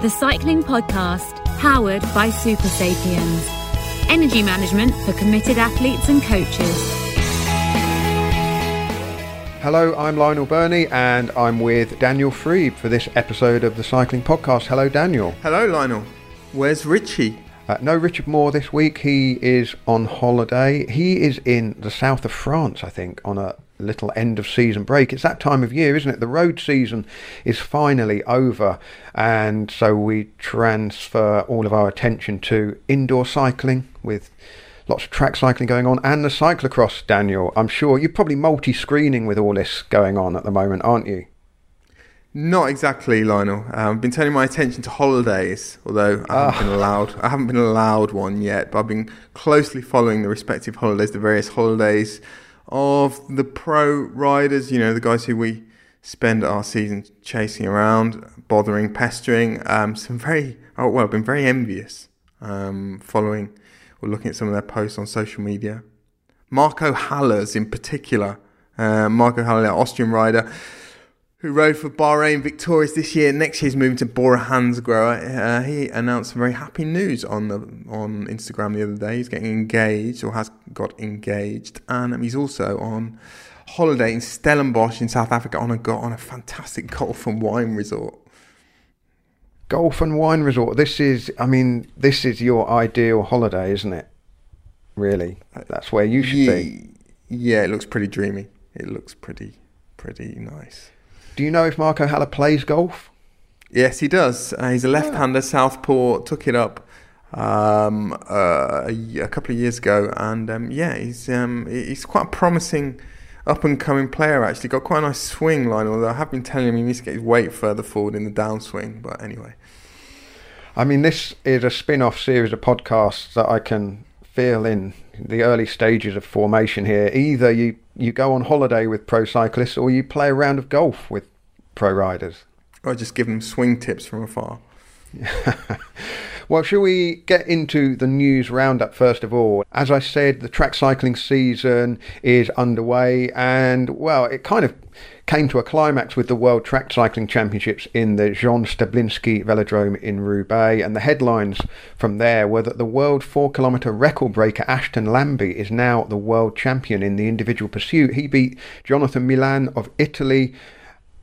the cycling podcast powered by Super Sapiens. Energy management for committed athletes and coaches. Hello, I'm Lionel Birnie and I'm with Daniel Friebe for this episode of the Cycling Podcast. Hello, Daniel. Hello, Lionel. Where's Richie? Uh, no Richard Moore this week. He is on holiday. He is in the south of France, I think, on a little end of season break. It's that time of year, isn't it? The road season is finally over, and so we transfer all of our attention to indoor cycling with lots of track cycling going on and the cyclocross, Daniel. I'm sure you're probably multi screening with all this going on at the moment, aren't you? Not exactly, Lionel. Uh, I've been turning my attention to holidays, although I haven't been allowed. I haven't been allowed one yet, but I've been closely following the respective holidays, the various holidays of the pro riders, you know, the guys who we spend our season chasing around, bothering, pestering. Um, some very, oh, well, been very envious um, following or looking at some of their posts on social media. Marco Haller's in particular, uh, Marco Haller, Austrian rider, who rode for Bahrain victorious this year. Next year he's moving to Bora Hansgrohe. Uh, he announced some very happy news on the on Instagram the other day. He's getting engaged or has got engaged, and he's also on holiday in Stellenbosch in South Africa on a got on a fantastic golf and wine resort. Golf and wine resort. This is, I mean, this is your ideal holiday, isn't it? Really, that's where you should yeah, be. Yeah, it looks pretty dreamy. It looks pretty pretty nice. Do you know if Marco Haller plays golf? Yes, he does. Uh, he's a left-hander, southpaw. Took it up um, uh, a, a, couple of years ago, and um, yeah, he's um, he's quite a promising up and coming player. Actually, got quite a nice swing line. Although I have been telling him he needs to get his weight further forward in the downswing. But anyway, I mean, this is a spin-off series of podcasts that I can feel in the early stages of formation here. Either you you go on holiday with pro cyclists, or you play a round of golf with pro riders. Or just give them swing tips from afar. well, shall we get into the news roundup first of all? As I said, the track cycling season is underway, and well, it kind of came to a climax with the World Track Cycling Championships in the Jean Stablinski Velodrome in Roubaix. And the headlines from there were that the world four kilometre record breaker Ashton Lambie is now the world champion in the individual pursuit. He beat Jonathan Milan of Italy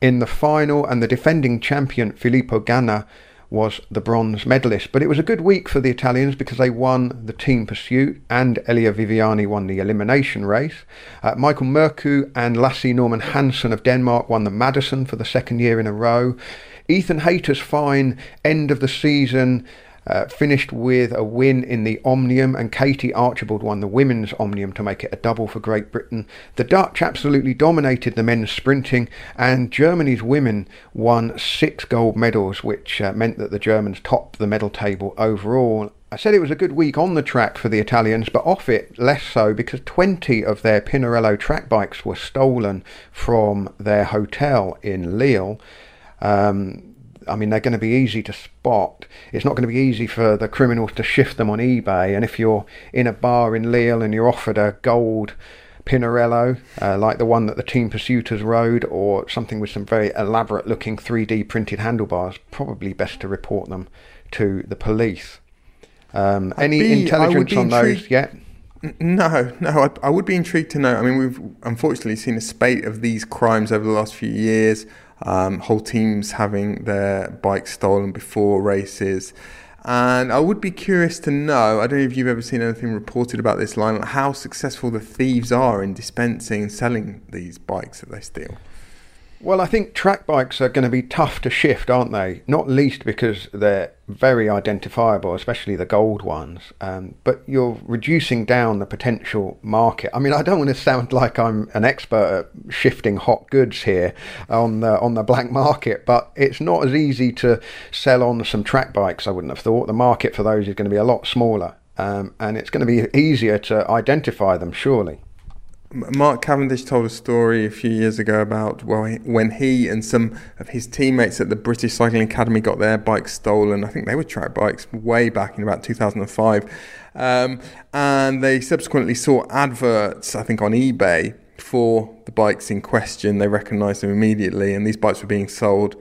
in the final, and the defending champion Filippo Ganna was the bronze medalist. But it was a good week for the Italians because they won the team pursuit and Elia Viviani won the elimination race. Uh, Michael Mørkøv and Lasse Norman Hansen of Denmark won the Madison for the second year in a row. Ethan Hayter's fine end of the season uh, finished with a win in the Omnium, and Katie Archibald won the women's Omnium to make it a double for Great Britain. The Dutch absolutely dominated the men's sprinting, and Germany's women won six gold medals, which uh, meant that the Germans topped the medal table overall. I said it was a good week on the track for the Italians, but off it less so because 20 of their Pinarello track bikes were stolen from their hotel in Lille. Um, I mean, they're going to be easy to spot. It's not going to be easy for the criminals to shift them on eBay. And if you're in a bar in Lille and you're offered a gold Pinarello, uh, like the one that the Team Pursuiters rode, or something with some very elaborate looking 3D printed handlebars, probably best to report them to the police. Um, any be, intelligence on intrigued. those yet? No, no, I, I, would be intrigued to know. I mean, we've unfortunately seen a spate of these crimes over the last few years um, whole teams having their bikes stolen before races. And I would be curious to know, I don't know if you've ever seen anything reported about this line, how successful the thieves are in dispensing and selling these bikes that they steal. Well, I think track bikes are going to be tough to shift, aren't they? Not least because they're very identifiable, especially the gold ones. Um, but you're reducing down the potential market. I mean, I don't want to sound like I'm an expert at shifting hot goods here on the on the black market, but it's not as easy to sell on some track bikes. I wouldn't have thought the market for those is going to be a lot smaller, um, and it's going to be easier to identify them, surely. Mark Cavendish told a story a few years ago about well when he and some of his teammates at the British Cycling Academy got their bikes stolen. I think they were track bikes way back in about 2005, um, and they subsequently saw adverts I think on eBay for the bikes in question. They recognised them immediately, and these bikes were being sold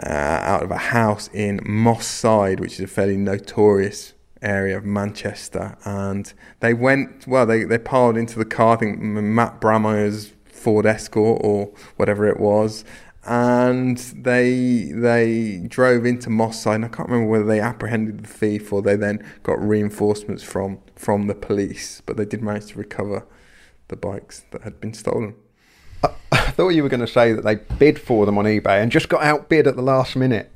uh, out of a house in Moss Side, which is a fairly notorious area of Manchester. And they went, well, they, they piled into the car, I think Matt Brammeier's Ford Escort or whatever it was. And they they drove into Moss Side. And I can't remember whether they apprehended the thief or they then got reinforcements from from the police. But they did manage to recover the bikes that had been stolen. I thought you were going to say that they bid for them on eBay and just got outbid at the last minute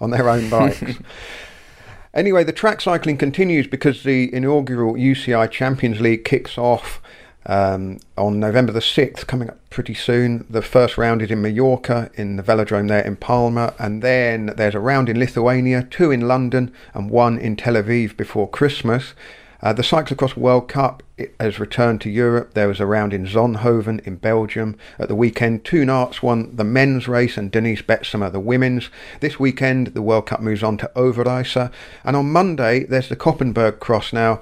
on their own bikes. anyway, the track cycling continues because the inaugural UCI Champions League kicks off um, on November the 6th, coming up pretty soon. The first round is in Mallorca, in the velodrome there in Palma, and then there's a round in Lithuania, two in London, and one in Tel Aviv before Christmas. Uh, the Cyclocross World Cup has returned to Europe. There was a round in Zonhoven in Belgium at the weekend. Toon Aerts won the men's race and Denise Betsema the women's. This weekend, the World Cup moves on to Overijse. And on Monday, there's the Koppenberg Cross. Now,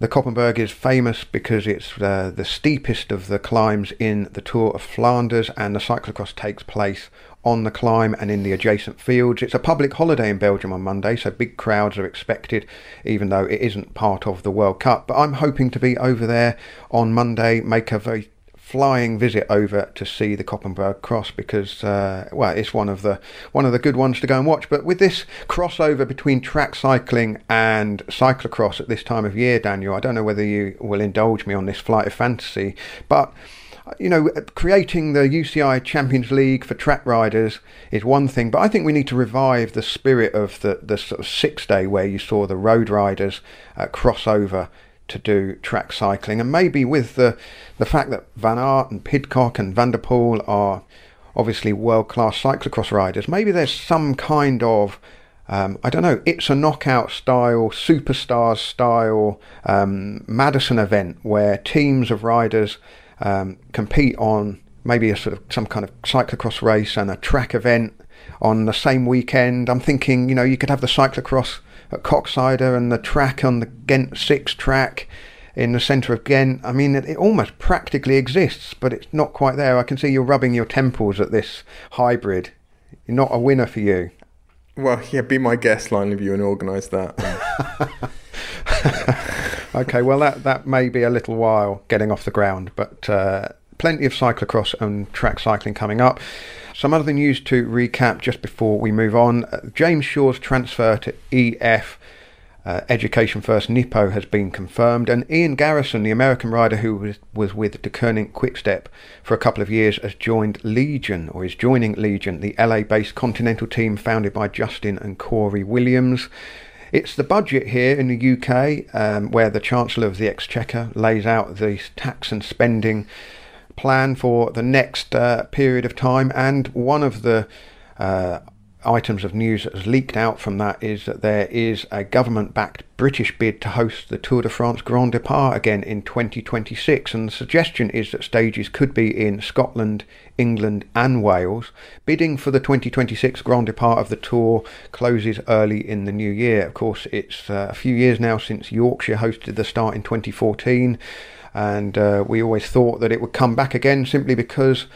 the Koppenberg is famous because it's uh, the steepest of the climbs in the Tour of Flanders, and the cyclocross takes place on the climb and in the adjacent fields. It's a public holiday in Belgium on Monday, so big crowds are expected, even though it isn't part of the World Cup. But I'm hoping to be over there on Monday, make a very flying visit over to see the Koppenberg Cross because uh, well it's one of the one of the good ones to go and watch but with this crossover between track cycling and cyclocross at this time of year Daniel I don't know whether you will indulge me on this flight of fantasy but you know, creating the UCI Champions League for track riders is one thing, but I think we need to revive the spirit of the, the sort of six day where you saw the road riders uh, cross over to do track cycling. And maybe with the, the fact that Van Aert and Pidcock and Van der Poel are obviously world class cyclocross riders, maybe there's some kind of um, I don't know, it's a knockout style, superstars style um, Madison event where teams of riders um, compete on maybe a sort of some kind of cyclocross race and a track event on the same weekend. I'm thinking, you know, you could have the cyclocross at Koksijde and the track on the Ghent 6 track in the centre of Ghent. I mean, it, it, almost practically exists, but it's not quite there. I can see you're rubbing your temples at this hybrid. You're Not a winner for you. Well, yeah, be my guest, line of you, and organise that. okay, well, that, that may be a little while getting off the ground, but uh, plenty of cyclocross and track cycling coming up. Some other news to recap just before we move on. Uh, James Shaw's transfer to EF uh, Education First Nippo has been confirmed, and Ian Garrison, the American rider who was, was with Deceuninck Quickstep for a couple of years, has joined Legion, or is joining Legion, the LA based continental team founded by Justin and Corey Williams. It's the budget here in the UK um, where the Chancellor of the Exchequer lays out the tax and spending plan for the next uh, period of time. And one of the uh, items of news that has leaked out from that is that there is a government backed British bid to host the Tour de France Grand Depart again in 2026. And the suggestion is that stages could be in Scotland, England, and Wales. Bidding for the 2026 Grand Depart of the Tour closes early in the new year. Of course, it's uh, a few years now since Yorkshire hosted the start in 2014 and uh, we always thought that it would come back again simply because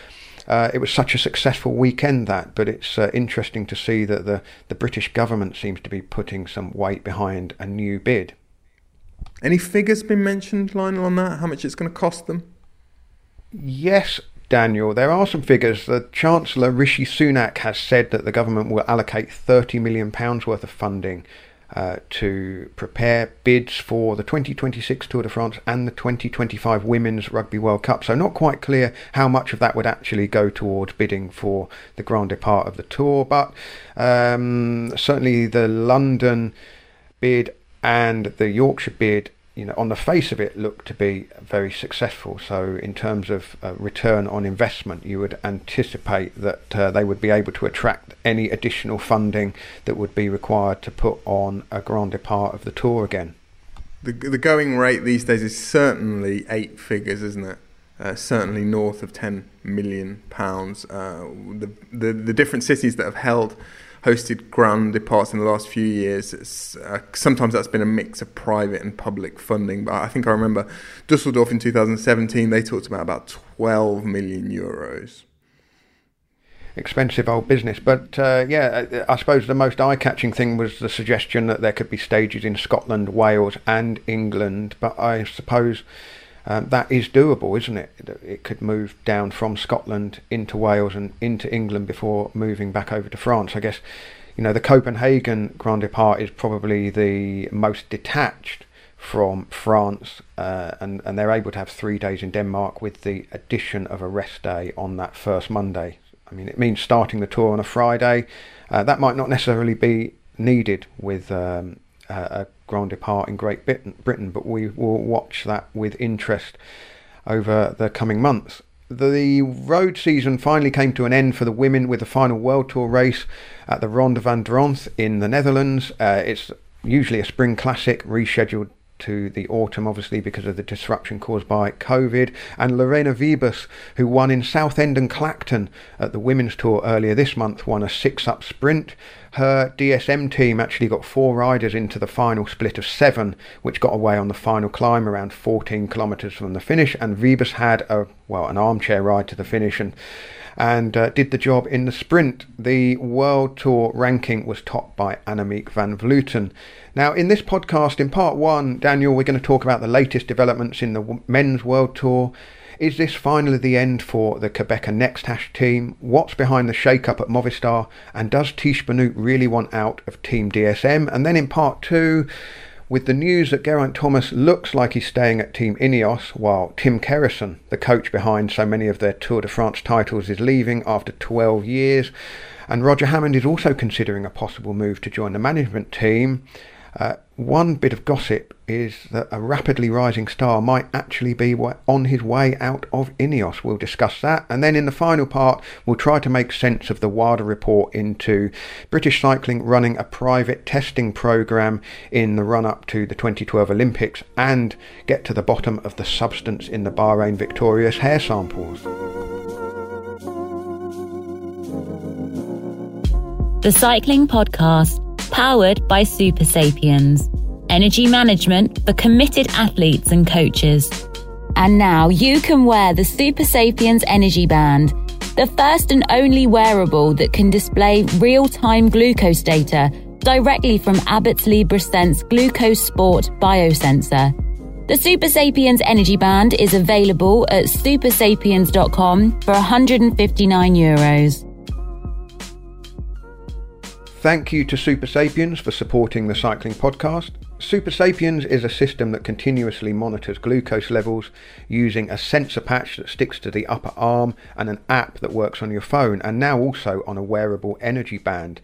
uh, it was such a successful weekend that. But it's uh, interesting to see that the, the British government seems to be putting some weight behind a new bid. Any figures been mentioned, Lionel, on that? How much it's going to cost them? Yes, Daniel, there are some figures. The Chancellor Rishi Sunak has said that the government will allocate £30 million worth of funding uh, to prepare bids for the 2026 Tour de France and the 2025 Women's Rugby World Cup. So, not quite clear how much of that would actually go towards bidding for the Grand Depart of the Tour, but um, certainly the London bid and the Yorkshire bid you know, on the face of it, look to be very successful. So, in terms of uh, return on investment, you would anticipate that uh, they would be able to attract any additional funding that would be required to put on a Grand Depart of the tour again. The, the going rate these days is certainly eight figures, isn't it? Uh, certainly north of 10 million pounds. Uh, the, the the different cities that have held hosted grand departs in the last few years. Uh, sometimes that's been a mix of private and public funding, but I think I remember Dusseldorf in 2017, they talked about about 12 million euros. expensive old business. But uh, yeah, I suppose the most eye-catching thing was the suggestion that there could be stages in Scotland, Wales, and England. But I suppose um, that is doable, isn't it? It could move down from Scotland into Wales and into England before moving back over to France. I guess you know the Copenhagen Grand Depart is probably the most detached from France, uh, and and they're able to have three days in Denmark with the addition of a rest day on that first Monday. I mean, it means starting the tour on a Friday. Uh, that might not necessarily be needed with um, a Grand Depart in Great Britain, but we will watch that with interest over the coming months. The road season finally came to an end for the women with the final World Tour race at the Ronde van Drenthe in the Netherlands. Uh, it's usually a spring classic rescheduled to the autumn, obviously, because of the disruption caused by COVID. And Lorena Wiebes, who won in Southend and Clacton at the Women's Tour earlier this month, won a six up sprint. Her DSM team actually got four riders into the final split of seven, which got away on the final climb around 14 kilometres from the finish. And Wiebes had a well an armchair ride to the finish and and uh, did the job in the sprint. The World Tour ranking was topped by Annemiek van Vleuten. Now, in this podcast, in part one, Daniel, we're going to talk about the latest developments in the men's World Tour. Is this finally the end for the Qhubeka Next Hash team? What's behind the shake-up at Movistar? And does Tiesj Benoot really want out of Team DSM? And then in part two, with the news that Geraint Thomas looks like he's staying at Team Ineos, while Tim Kerrison, the coach behind so many of their Tour de France titles, is leaving after 12 years. And Roger Hammond is also considering a possible move to join the management team. Uh, one bit of gossip is that a rapidly rising star might actually be on his way out of Ineos. We'll discuss that. And then in the final part, we'll try to make sense of the WADA report into British Cycling running a private testing program in the run up to the 2012 Olympics and get to the bottom of the substance in the Bahrain Victorious hair samples. The Cycling Podcast powered by Super Sapiens, energy management for committed athletes and coaches. And now you can wear the Super Sapiens Energy Band, the first and only wearable that can display real time glucose data directly from Abbott's LibreSense Glucose Sport biosensor. The Super Sapiens Energy Band is available at supersapiens.com for 159 euros. Thank you to Super Sapiens for supporting the cycling podcast. Super Sapiens is a system that continuously monitors glucose levels using a sensor patch that sticks to the upper arm and an app that works on your phone and now also on a wearable energy band.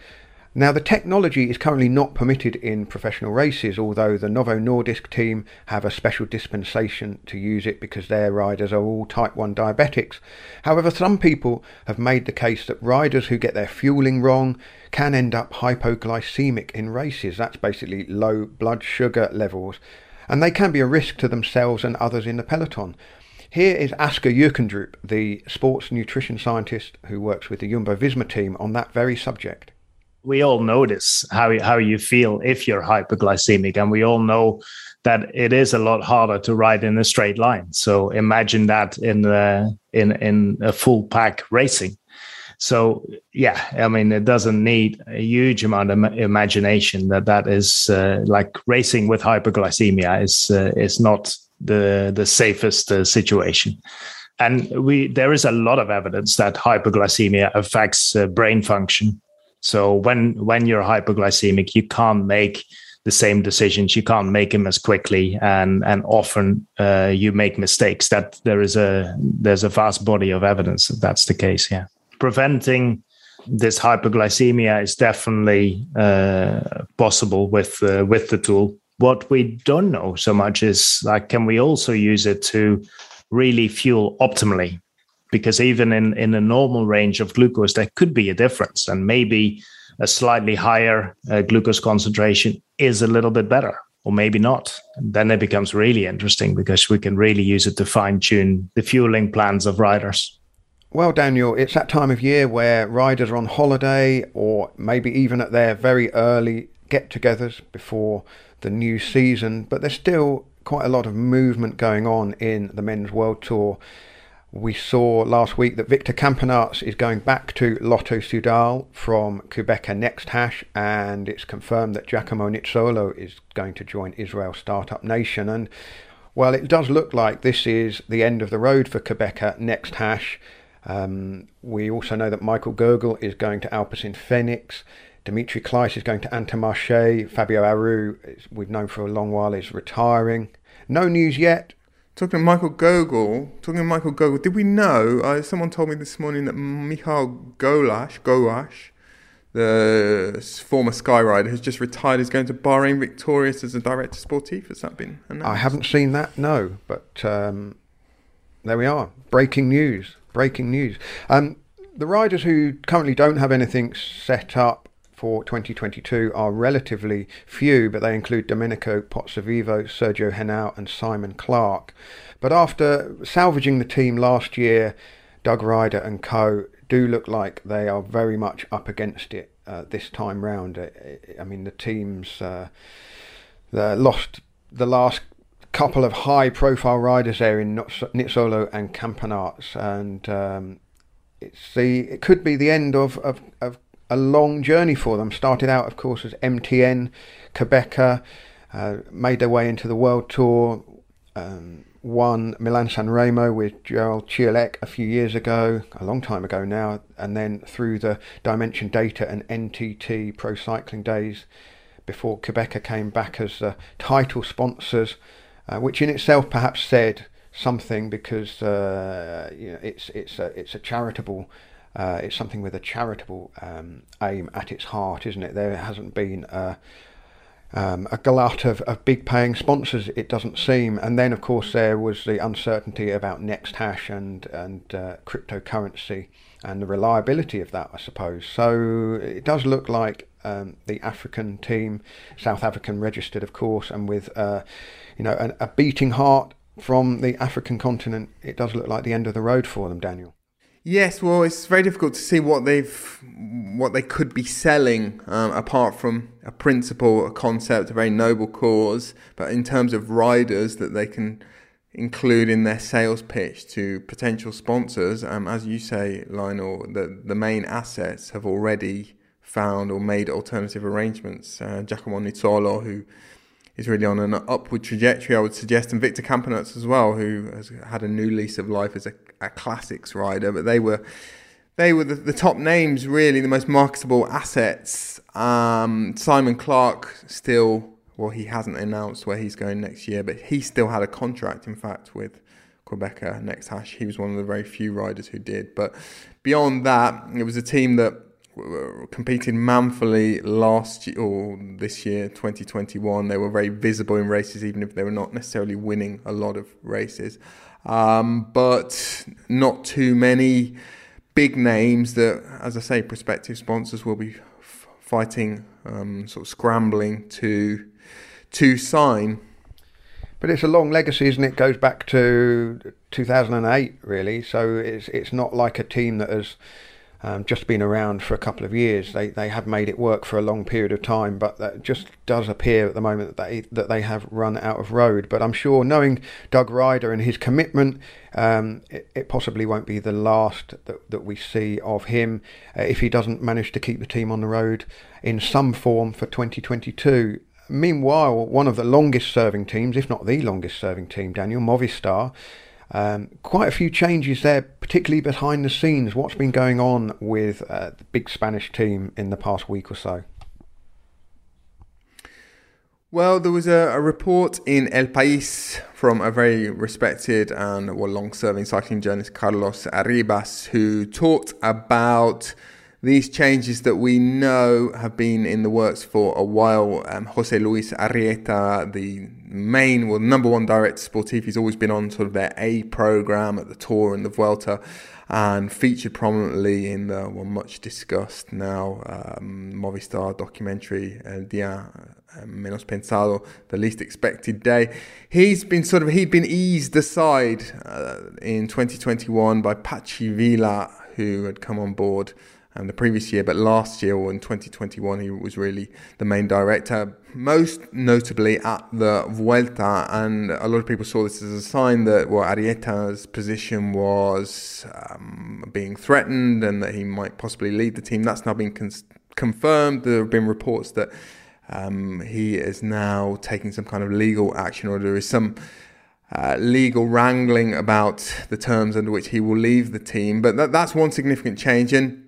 Now, the technology is currently not permitted in professional races, although the Novo Nordisk team have a special dispensation to use it because their riders are all type 1 diabetics. However, some people have made the case that riders who get their fueling wrong can end up hypoglycemic in races. That's basically low blood sugar levels, and they can be a risk to themselves and others in the peloton. Here is Asker Jeukendrup, the sports nutrition scientist who works with the Jumbo Visma team on that very subject we all notice how how you feel if you're hyperglycemic, and we all know that it is a lot harder to ride in a straight line. So imagine that in a, in in a full pack racing. So yeah, I mean, it doesn't need a huge amount of imagination that that is uh, like racing with hyperglycemia is uh, is not the the safest uh, situation. And we there is a lot of evidence that hyperglycemia affects uh, brain function so when when you're hypoglycemic, you can't make the same decisions. You can't make them as quickly, and and often uh, you make mistakes. That there is a there's a vast body of evidence that that's the case. Yeah, preventing this hypoglycemia is definitely uh, possible with uh, with the tool. What we don't know so much is like, can we also use it to really fuel optimally? Because even in, in a normal range of glucose, there could be a difference. And maybe a slightly higher uh, glucose concentration is a little bit better, or maybe not. Then it becomes really interesting because we can really use it to fine tune the fueling plans of riders. Well, Daniel, it's that time of year where riders are on holiday or maybe even at their very early get togethers before the new season, but there's still quite a lot of movement going on in the men's world tour We saw last week that Victor Campenaerts is going back to Lotto Soudal from Qhubeka Next Hash, and it's confirmed that Giacomo Nizzolo is going to join Israel Startup Nation. And well, it does look like this is the end of the road for Qhubeka Next Hash. Um, we also know that Michael Gogl is going to Alpecin Fenix. Dimitri Claeys is going to Intermarché. Fabio Aru, we've known for a long while, is retiring. No news yet Talking to Michael Gogl, talking to Michael Gogl, did we know? Uh, someone told me this morning that Michał Gołaś, Gołaś, the former Skyrider, has just retired. Is going to Bahrain Victorious as a director sportif. Has that been announced? I haven't seen that, no. But um, there we are. Breaking news. Breaking news. Um, the riders who currently don't have anything set up for 2022 are relatively few, but they include Domenico Pozzovivo, Sergio Henao, and Simon Clarke. But after salvaging the team last year, Doug Ryder and co do look like they are very much up against it uh, this time round. I mean, the teams uh, lost the last couple of high-profile riders there in Nizzolo and Campenaerts, and um, it's the it could be the end of, of, of a long journey for them. Started out, of course, as MTN, Qhubeka, uh, made their way into the World Tour, um, won Milan San Remo with Gerald Ciolek a few years ago, a long time ago now, and then through the Dimension Data and NTT Pro Cycling Days before Qhubeka came back as the title sponsors, uh, which in itself perhaps said something because uh, you know, it's it's a, it's a charitable uh, it's something with a charitable um, aim at its heart, isn't it? There hasn't been a, um, a glut of, of big paying sponsors, it doesn't seem. And then, of course, there was the uncertainty about NextHash and, and uh, cryptocurrency and the reliability of that, I suppose. So it does look like um, the African team, South African registered, of course, and with uh, you know a, a beating heart from the African continent, it does look like the end of the road for them, Daniel. Yes, well, it's very difficult to see what they've, what they could be selling um, apart from a principle, a concept, a very noble cause. But in terms of riders that they can include in their sales pitch to potential sponsors, um, as you say, Lionel, the the main assets have already found or made alternative arrangements. Uh, Giacomo Nizzolo, who is really on an upward trajectory, I would suggest, and Victor Campenaerts as well, who has had a new lease of life as a, a classics rider. But they were they were the, the, top names, really, the most marketable assets. Um, Simon Clarke still, well, he hasn't announced where he's going next year, but he still had a contract, in fact, with Qhubeka Next Hash. He was one of the very few riders who did. But beyond that, it was a team that competed manfully last year or this year 2021 they were very visible in races even if they were not necessarily winning a lot of races um, but not too many big names that as i say prospective sponsors will be f- fighting um, sort of scrambling to to sign but it's a long legacy, isn't it? it? Goes back to 2008, really. So it's it's not like a team that has um, just been around for a couple of years. They they have made it work for a long period of time, but that just does appear at the moment that they that they have run out of road. But I'm sure, knowing Doug Ryder and his commitment, um, it, it, possibly won't be the last that, that we see of him uh, if he doesn't manage to keep the team on the road in some form for 2022. Meanwhile, one of the longest serving teams, if not the longest serving team, Daniel Movistar um, quite a few changes there, particularly behind the scenes. What's been going on with uh, the big Spanish team in the past week or so? Well, there was a, a, report in El País from a very respected and well, long serving cycling journalist, Carlos Arribas, who talked about these changes that we know have been in the works for a while. Um, Jose Luis Arrieta, the main, well, number one director sportif, he's always been on sort of their A program at the Tour and the Vuelta and featured prominently in the well, much discussed now um, Movistar documentary El Día uh, Menos Pensado, The Least Expected Day. He's been sort of, he'd been eased aside uh, in 2021 by Patxi Vila, who had come on board um, the previous year, but last year or in 2021, he was really the main director, most notably at the Vuelta. And a lot of people saw this as a sign that well, Arrieta's position was um, being threatened and that he might possibly lead the team. That's now been con- confirmed. There have been reports that um, he is now taking some kind of legal action, or there is some. Uh, legal wrangling about the terms under which he will leave the team, but that, that's one significant change. And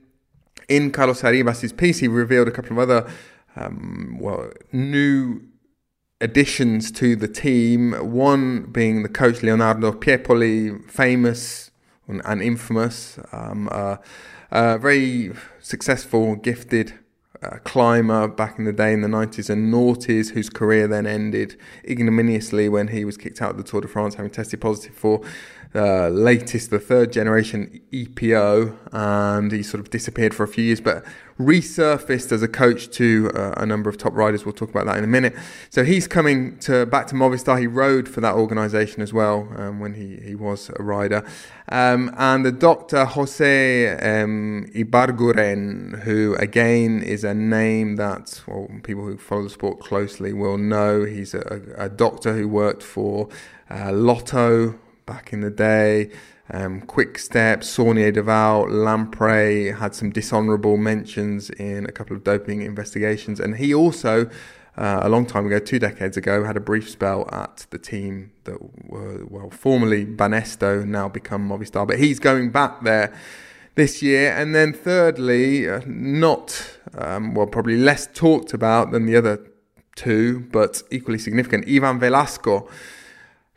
in Carlos Arribas' piece, he revealed a couple of other um, well new additions to the team. One being the coach Leonardo Piepoli, famous and infamous, um, uh, uh, very successful, gifted uh, climber back in the day in the 90s and noughties, whose career then ended ignominiously when he was kicked out of the Tour de France, having tested positive for uh, latest, the third generation EPO, and he sort of disappeared for a few years, but resurfaced as a coach to uh, a number of top riders. We'll talk about that in a minute. So he's coming to back to Movistar. He rode for that organisation as well um, when he, he was a rider. Um, and the doctor Jose um, Ibarguren, who again is a name that well, people who follow the sport closely will know. He's a, a doctor who worked for uh, Lotto back in the day. Um, Quick Step, Saunier Duval, Lampre had some dishonourable mentions in a couple of doping investigations, and he also, uh, a long time ago, two decades ago, had a brief spell at the team that were well formerly Banesto, now become Movistar. But he's going back there this year, and then thirdly, uh, not um, well, probably less talked about than the other two, but equally significant, Ivan Velasco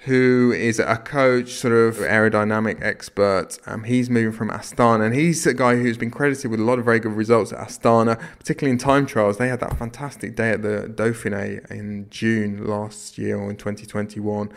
who is a coach, sort of aerodynamic expert. Um, he's moving from Astana, and he's a guy who's been credited with a lot of very good results at Astana, particularly in time trials. They had that fantastic day at the Dauphiné in June last year or in 2021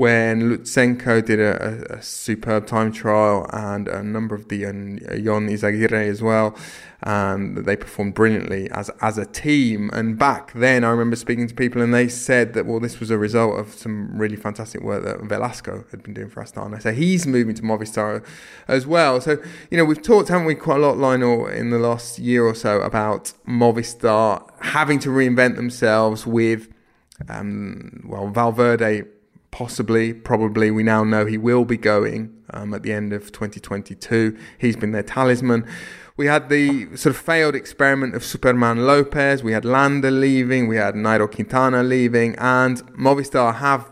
when Lutsenko did a, a, a, superb time trial and a number of the and Jon Izagirre as well, and they performed brilliantly as as a team. And back then, I remember speaking to people, and they said that well, this was a result of some really fantastic work that Velasco had been doing for Astana. So he's moving to Movistar as well. So you know, we've talked, haven't we, quite a lot, Lionel, in the last year or so about Movistar having to reinvent themselves with. Um, well, Valverde possibly, probably, we now know he will be going um, at the end of 2022. He's been their talisman. We had the sort of failed experiment of Superman Lopez. We had Landa leaving. We had Nairo Quintana leaving. And Movistar have,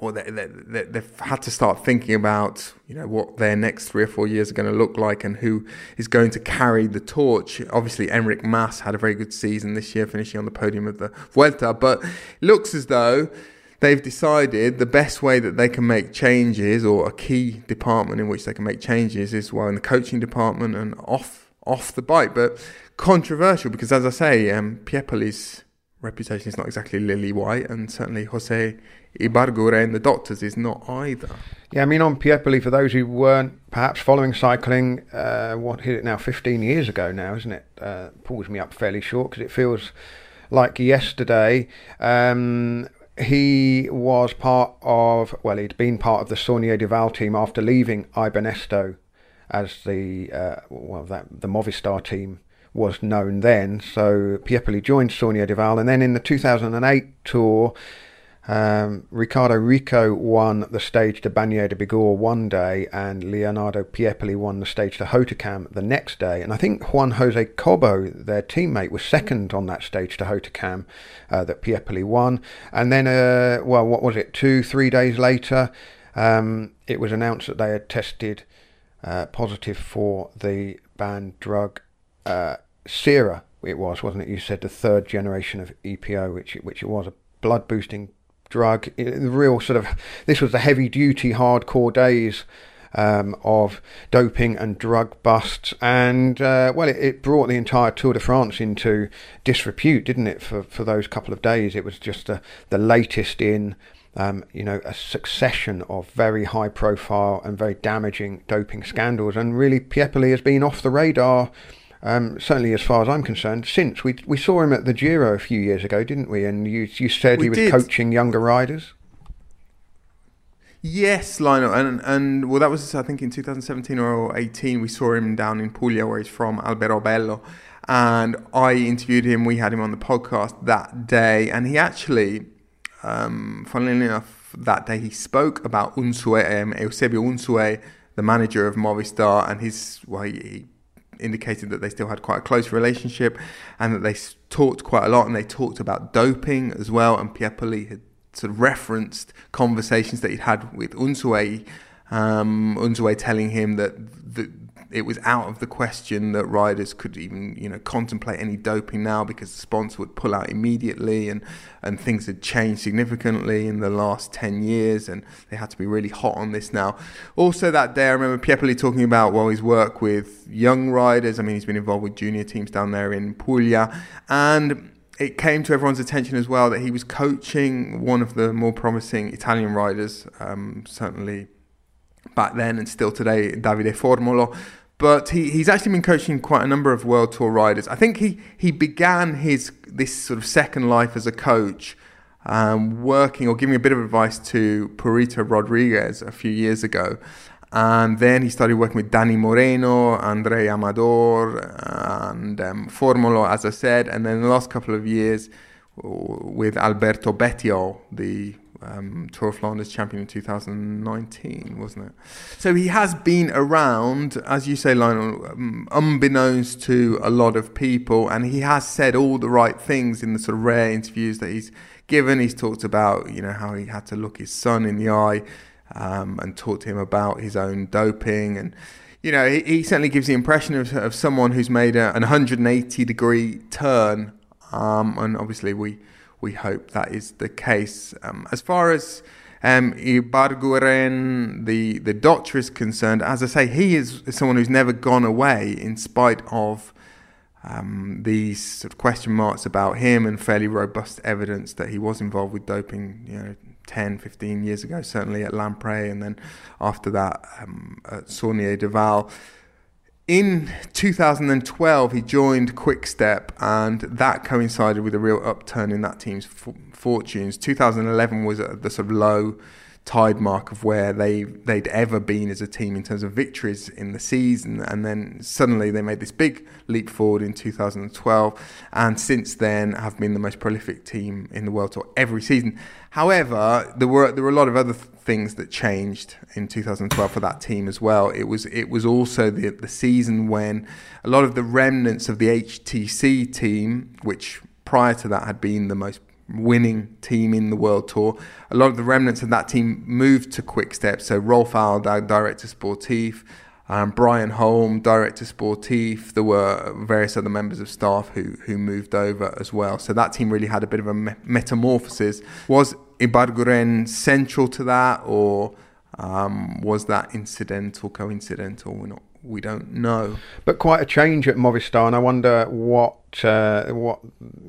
well, they, they, they've had to start thinking about, you know, what their next three or four years are going to look like and who is going to carry the torch. Obviously, Enric Mas had a very good season this year, finishing on the podium of the Vuelta. But looks as though they've decided the best way that they can make changes or a key department in which they can make changes is well in the coaching department and off off the bike. But controversial because as I say um, Piepoli's reputation is not exactly lily white and certainly Jose Ibarguren the doctors is not either. Yeah I mean on Piepoli for those who weren't perhaps following cycling uh, what hit it now 15 years ago now isn't it? Uh, pulls me up fairly short because it feels like yesterday. Um, he was part of, well, he'd been part of the Saunier Duval team after leaving Ibanesto as the, uh, well, that the Movistar team was known then. So Piepoli joined Saunier Duval, and then in the 2008 tour, um, Riccardo Riccò won the stage to Bagnères-de-Bigorre one day, and Leonardo Piepoli won the stage to Hautacam the next day. And I think Juan Jose Cobo, their teammate, was second on that stage to Hautacam uh, that Piepoli won. And then, uh, well, what was it, two, three days later, um, it was announced that they had tested uh, positive for the banned drug uh, CERA. It was, wasn't it? You said the third generation of EPO, which which it was a blood boosting drug. The real sort of this was the heavy duty, hardcore days um, of doping and drug busts, and uh, well, it, it, brought the entire Tour de France into disrepute, didn't it? For for those couple of days, it was just the the latest in. Um, you know, a succession of very high profile and very damaging doping scandals. And really, Piepoli has been off the radar um, certainly, as far as I'm concerned, since we we saw him at the Giro a few years ago, didn't we? And you you said we he was did. coaching younger riders. Yes, Lionel, and and well, that was I think in 2017 or 18. We saw him down in Puglia, where he's from, Alberobello, and I interviewed him. We had him on the podcast that day, and he actually, um, funnily enough, that day he spoke about Unzué, um, Eusebio Unzué, the manager of Movistar, and his well, he indicated that they still had quite a close relationship, and that they talked quite a lot, and they talked about doping as well, and Piepoli had sort of referenced conversations that he'd had with Unzué, um, telling him that the, it was out of the question that riders could even you know contemplate any doping now because the sponsor would pull out immediately and and things had changed significantly in the last 10 years and they had to be really hot on this now also that day I remember Piepoli talking about well his work with young riders I mean he's been involved with junior teams down there in Puglia and it came to everyone's attention as well that he was coaching one of the more promising Italian riders, um, certainly back then and still today, Davide Formolo. But he, he's actually been coaching quite a number of World Tour riders. I think he, he began his this sort of second life as a coach, um, working or giving a bit of advice to Purito Rodriguez a few years ago. And then he started working with Dani Moreno, Andrey Amador, and um, Formolo, as I said. And then the last couple of years with Alberto Bettiol, the um, Tour of Flanders champion in 2019, wasn't it? So he has been around, as you say, Lionel, um, unbeknownst to a lot of people, and he has said all the right things in the sort of rare interviews that he's given. He's talked about, you know, how he had to look his son in the eye um, and talk to him about his own doping. And, you know, he, he certainly gives the impression of, of someone who's made a, an 180 degree turn. Um, and obviously, we, we hope that is the case. Um, as far as um, Ibarguren, the, the doctor, is concerned, as I say, he is someone who's never gone away in spite of um, these sort of question marks about him and fairly robust evidence that he was involved with doping, you know, 10, 15 years ago, certainly at Lampre, and then after that um, at Saunier Duval. In 2012, he joined Quickstep, and that coincided with a real upturn in that team's f- fortunes. 2011 was at the sort of low tide mark of where they they'd ever been as a team in terms of victories in the season, and then suddenly they made this big leap forward in 2012, and since then have been the most prolific team in the world tour every season. However, there were there were a lot of other things that changed in 2012 for that team as well. It was it was also the the season when a lot of the remnants of the HTC team, which prior to that had been the most winning team in the World Tour. A lot of the remnants of that team moved to Quick Step. So Rolf Aldag, director sportif, um, Brian Holm, director sportif. There were various other members of staff who who moved over as well. So that team really had a bit of a me- metamorphosis. Was Ibarguren central to that, or um, was that incidental, coincidental? We're not we don't know. But quite a change at Movistar, and I wonder what uh, what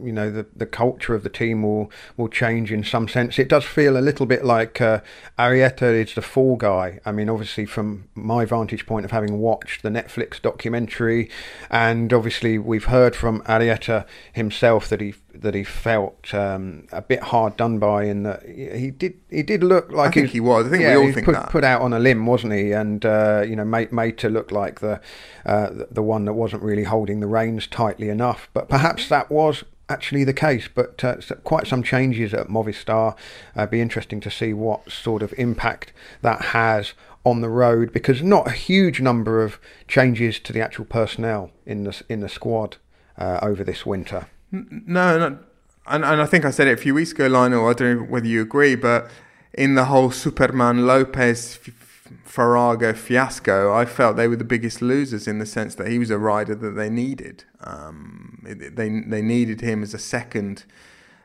you know the the culture of the team will will change in some sense. It does feel a little bit like uh, Arrieta is the fall guy. I mean, obviously from my vantage point of having watched the Netflix documentary, and obviously we've heard from Arrieta himself that he that he felt um, a bit hard done by, and that he did he did look like I think he, he was. I think yeah, we all think put, that. put out on a limb, wasn't he? And uh, you know, made made to look like the uh, the one that wasn't really holding the reins tightly enough. But perhaps that was actually the case, but uh, quite some changes at Movistar. Uh, be interesting to see what sort of impact that has on the road, because not a huge number of changes to the actual personnel in the in the squad uh, over this winter. No, no, and and I think I said it a few weeks ago, Lionel. I don't know whether you agree, but in the whole Superman Lopez Farrago fiasco, I felt they were the biggest losers in the sense that he was a rider that they needed. Um, they they needed him as a second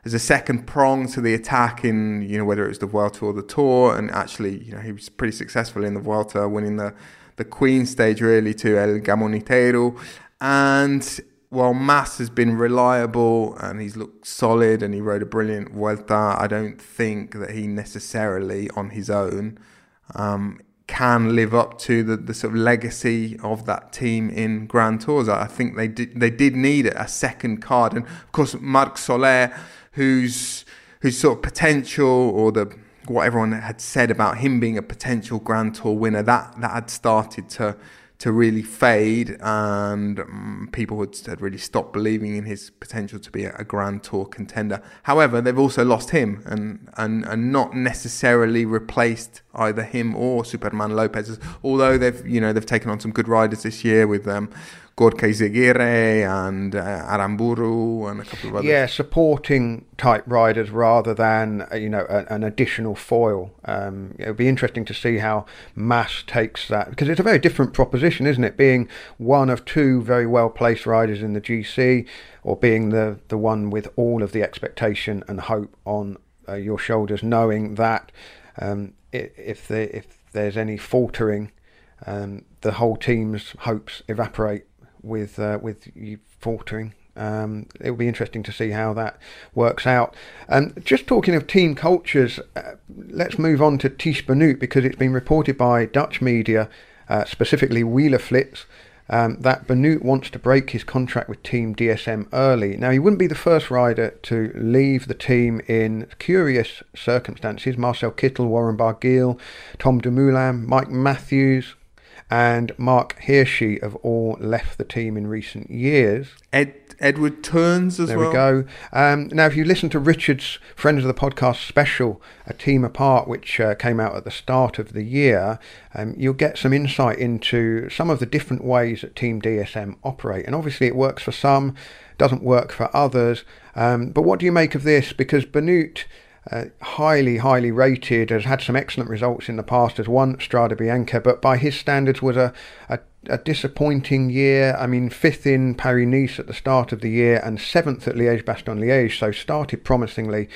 as a second prong to the attack in you know whether it was the Vuelta or the Tour, and actually you know he was pretty successful in the Vuelta, winning the the Queen stage really to El Gamoniteiru, and while Mas has been reliable and he's looked solid and he rode a brilliant Vuelta, I don't think that he necessarily on his own um, can live up to the, the sort of legacy of that team in Grand Tours. I think they did they did need a second card, and of course Marc Soler, whose whose sort of potential or the what everyone had said about him being a potential Grand Tour winner, that that had started to to really fade, and um, people had, had, really stopped believing in his potential to be a, a, Grand Tour contender. However, they've also lost him, and, and and not necessarily replaced either him or Superman Lopez. Although they've you know they've taken on some good riders this year with um, Gorka Izagirre and uh, Aramburu and a couple of others. Yeah, supporting type riders rather than uh, you know a, an additional foil. Um, it would be interesting to see how Mas takes that because it's a very different proposition, isn't it? Being one of two very well placed riders in the GC, or being the the one with all of the expectation and hope on uh, your shoulders, knowing that um, if if there's any faltering. Um, the whole team's hopes evaporate with uh, with you faltering. Um, it will be interesting to see how that works out. And just talking of team cultures, uh, let's move on to Tiesj Benoot because it's been reported by Dutch media, uh, specifically Wielerflits, um, that Benoot wants to break his contract with Team DSM early. Now, he wouldn't be the first rider to leave the team in curious circumstances. Marcel Kittel, Warren Barguil, Tom Dumoulin, Mike Matthews, and Marc Hirschi have all left the team in recent years. Ed, Edward Theuns as there well. There we go. Um, now, if you listen to Richard's Friends of the Podcast special, A Team Apart, which uh, came out at the start of the year, um, you'll get some insight into some of the different ways that Team DSM operate. And obviously, it works for some, doesn't work for others. Um, but what do you make of this? Because Benoot uh, highly, highly rated, has had some excellent results in the past, has won Strade Bianche, but by his standards was a, a, a disappointing year. I mean, fifth in Paris Nice at the start of the year and seventh at Liège Bastogne Liège, so started promisingly,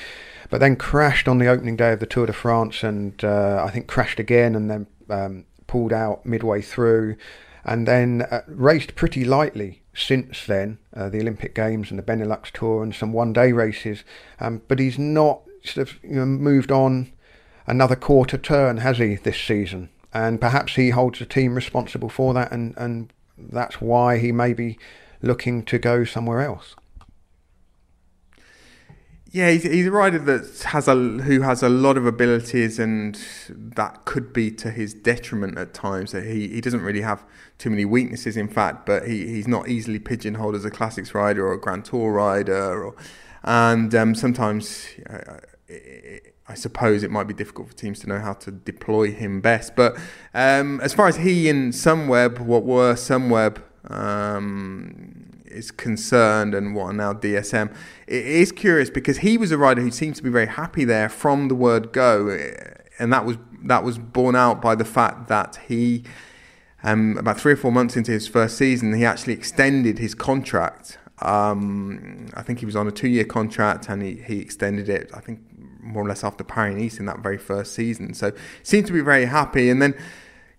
but then crashed on the opening day of the Tour de France and uh, I think crashed again and then um, pulled out midway through and then uh, raced pretty lightly since then, uh, the Olympic Games and the Benelux Tour and some one day races. Um, but he's not sort of you know, moved on another quarter turn, has he, this season? And perhaps he holds the team responsible for that, and, and that's why he may be looking to go somewhere else. Yeah, he's, he's a rider that has a who has a lot of abilities, and that could be to his detriment at times. That he, he doesn't really have too many weaknesses, in fact, but he, he's not easily pigeonholed as a classics rider or a Grand Tour rider, or and um, sometimes uh, I suppose it might be difficult for teams to know how to deploy him best. But um, as far as he and Sunweb, what were Sunweb um, is concerned, and what are now DSM, it is curious because he was a rider who seemed to be very happy there from the word go, and that was that was borne out by the fact that he. Um, about three or four months into his first season, he actually extended his contract. Um, I think he was on a two-year contract, and he, he extended it. I think more or less after Paris Nice in that very first season. So seemed to be very happy. And then,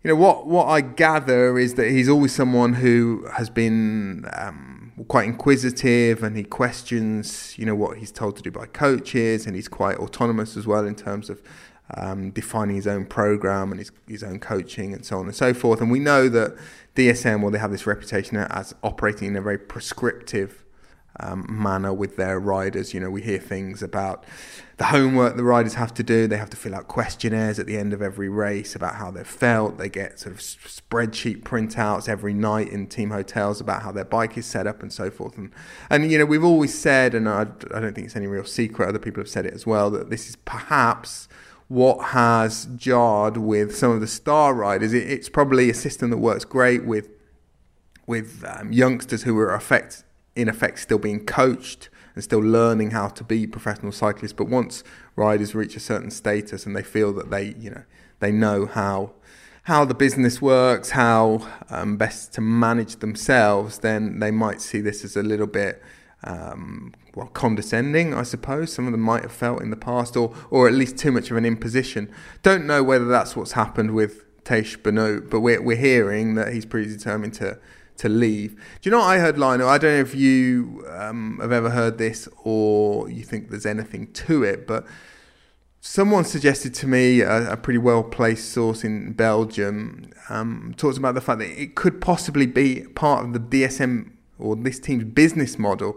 you know, what what I gather is that he's always someone who has been um, quite inquisitive and he questions, you know, what he's told to do by coaches, and he's quite autonomous as well in terms of. Um, defining his own program and his, his own coaching and so on and so forth. And we know that DSM, well, they have this reputation as operating in a very prescriptive um, manner with their riders. You know, we hear things about the homework the riders have to do. They have to fill out questionnaires at the end of every race about how they've felt. They get sort of spreadsheet printouts every night in team hotels about how their bike is set up and so forth. And, and you know, we've always said, and I, I don't think it's any real secret, other people have said it as well, that this is perhaps what has jarred with some of the star riders. It, it's probably a system that works great with with um, youngsters who are affect, in effect still being coached and still learning how to be professional cyclists. But once riders reach a certain status and they feel that they, you know, they know how how the business works, how um, best to manage themselves, then they might see this as a little bit um, well condescending, I suppose. Some of them might have felt in the past, or or at least too much of an imposition. Don't know whether that's what's happened with Tiesj Benoot, but we're we're hearing that he's pretty determined to to leave. Do you know what I heard, Lionel? I don't know if you um, have ever heard this or you think there's anything to it, but someone suggested to me a, a pretty well placed source in Belgium um, talks about the fact that it could possibly be part of the DSM or this team's business model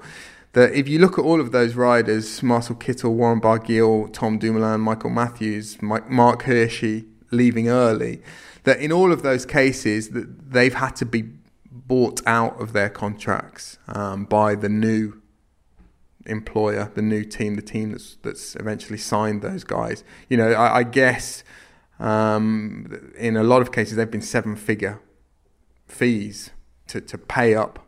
that if you look at all of those riders, Marcel Kittel, Warren Barguil, Tom Dumoulin, Michael Matthews, Mike, Marc Hirschi leaving early, that in all of those cases that they've had to be bought out of their contracts um, by the new employer, the new team, the team that's that's eventually signed those guys. You know, I, I guess um, in a lot of cases they've been seven-figure fees to, to pay up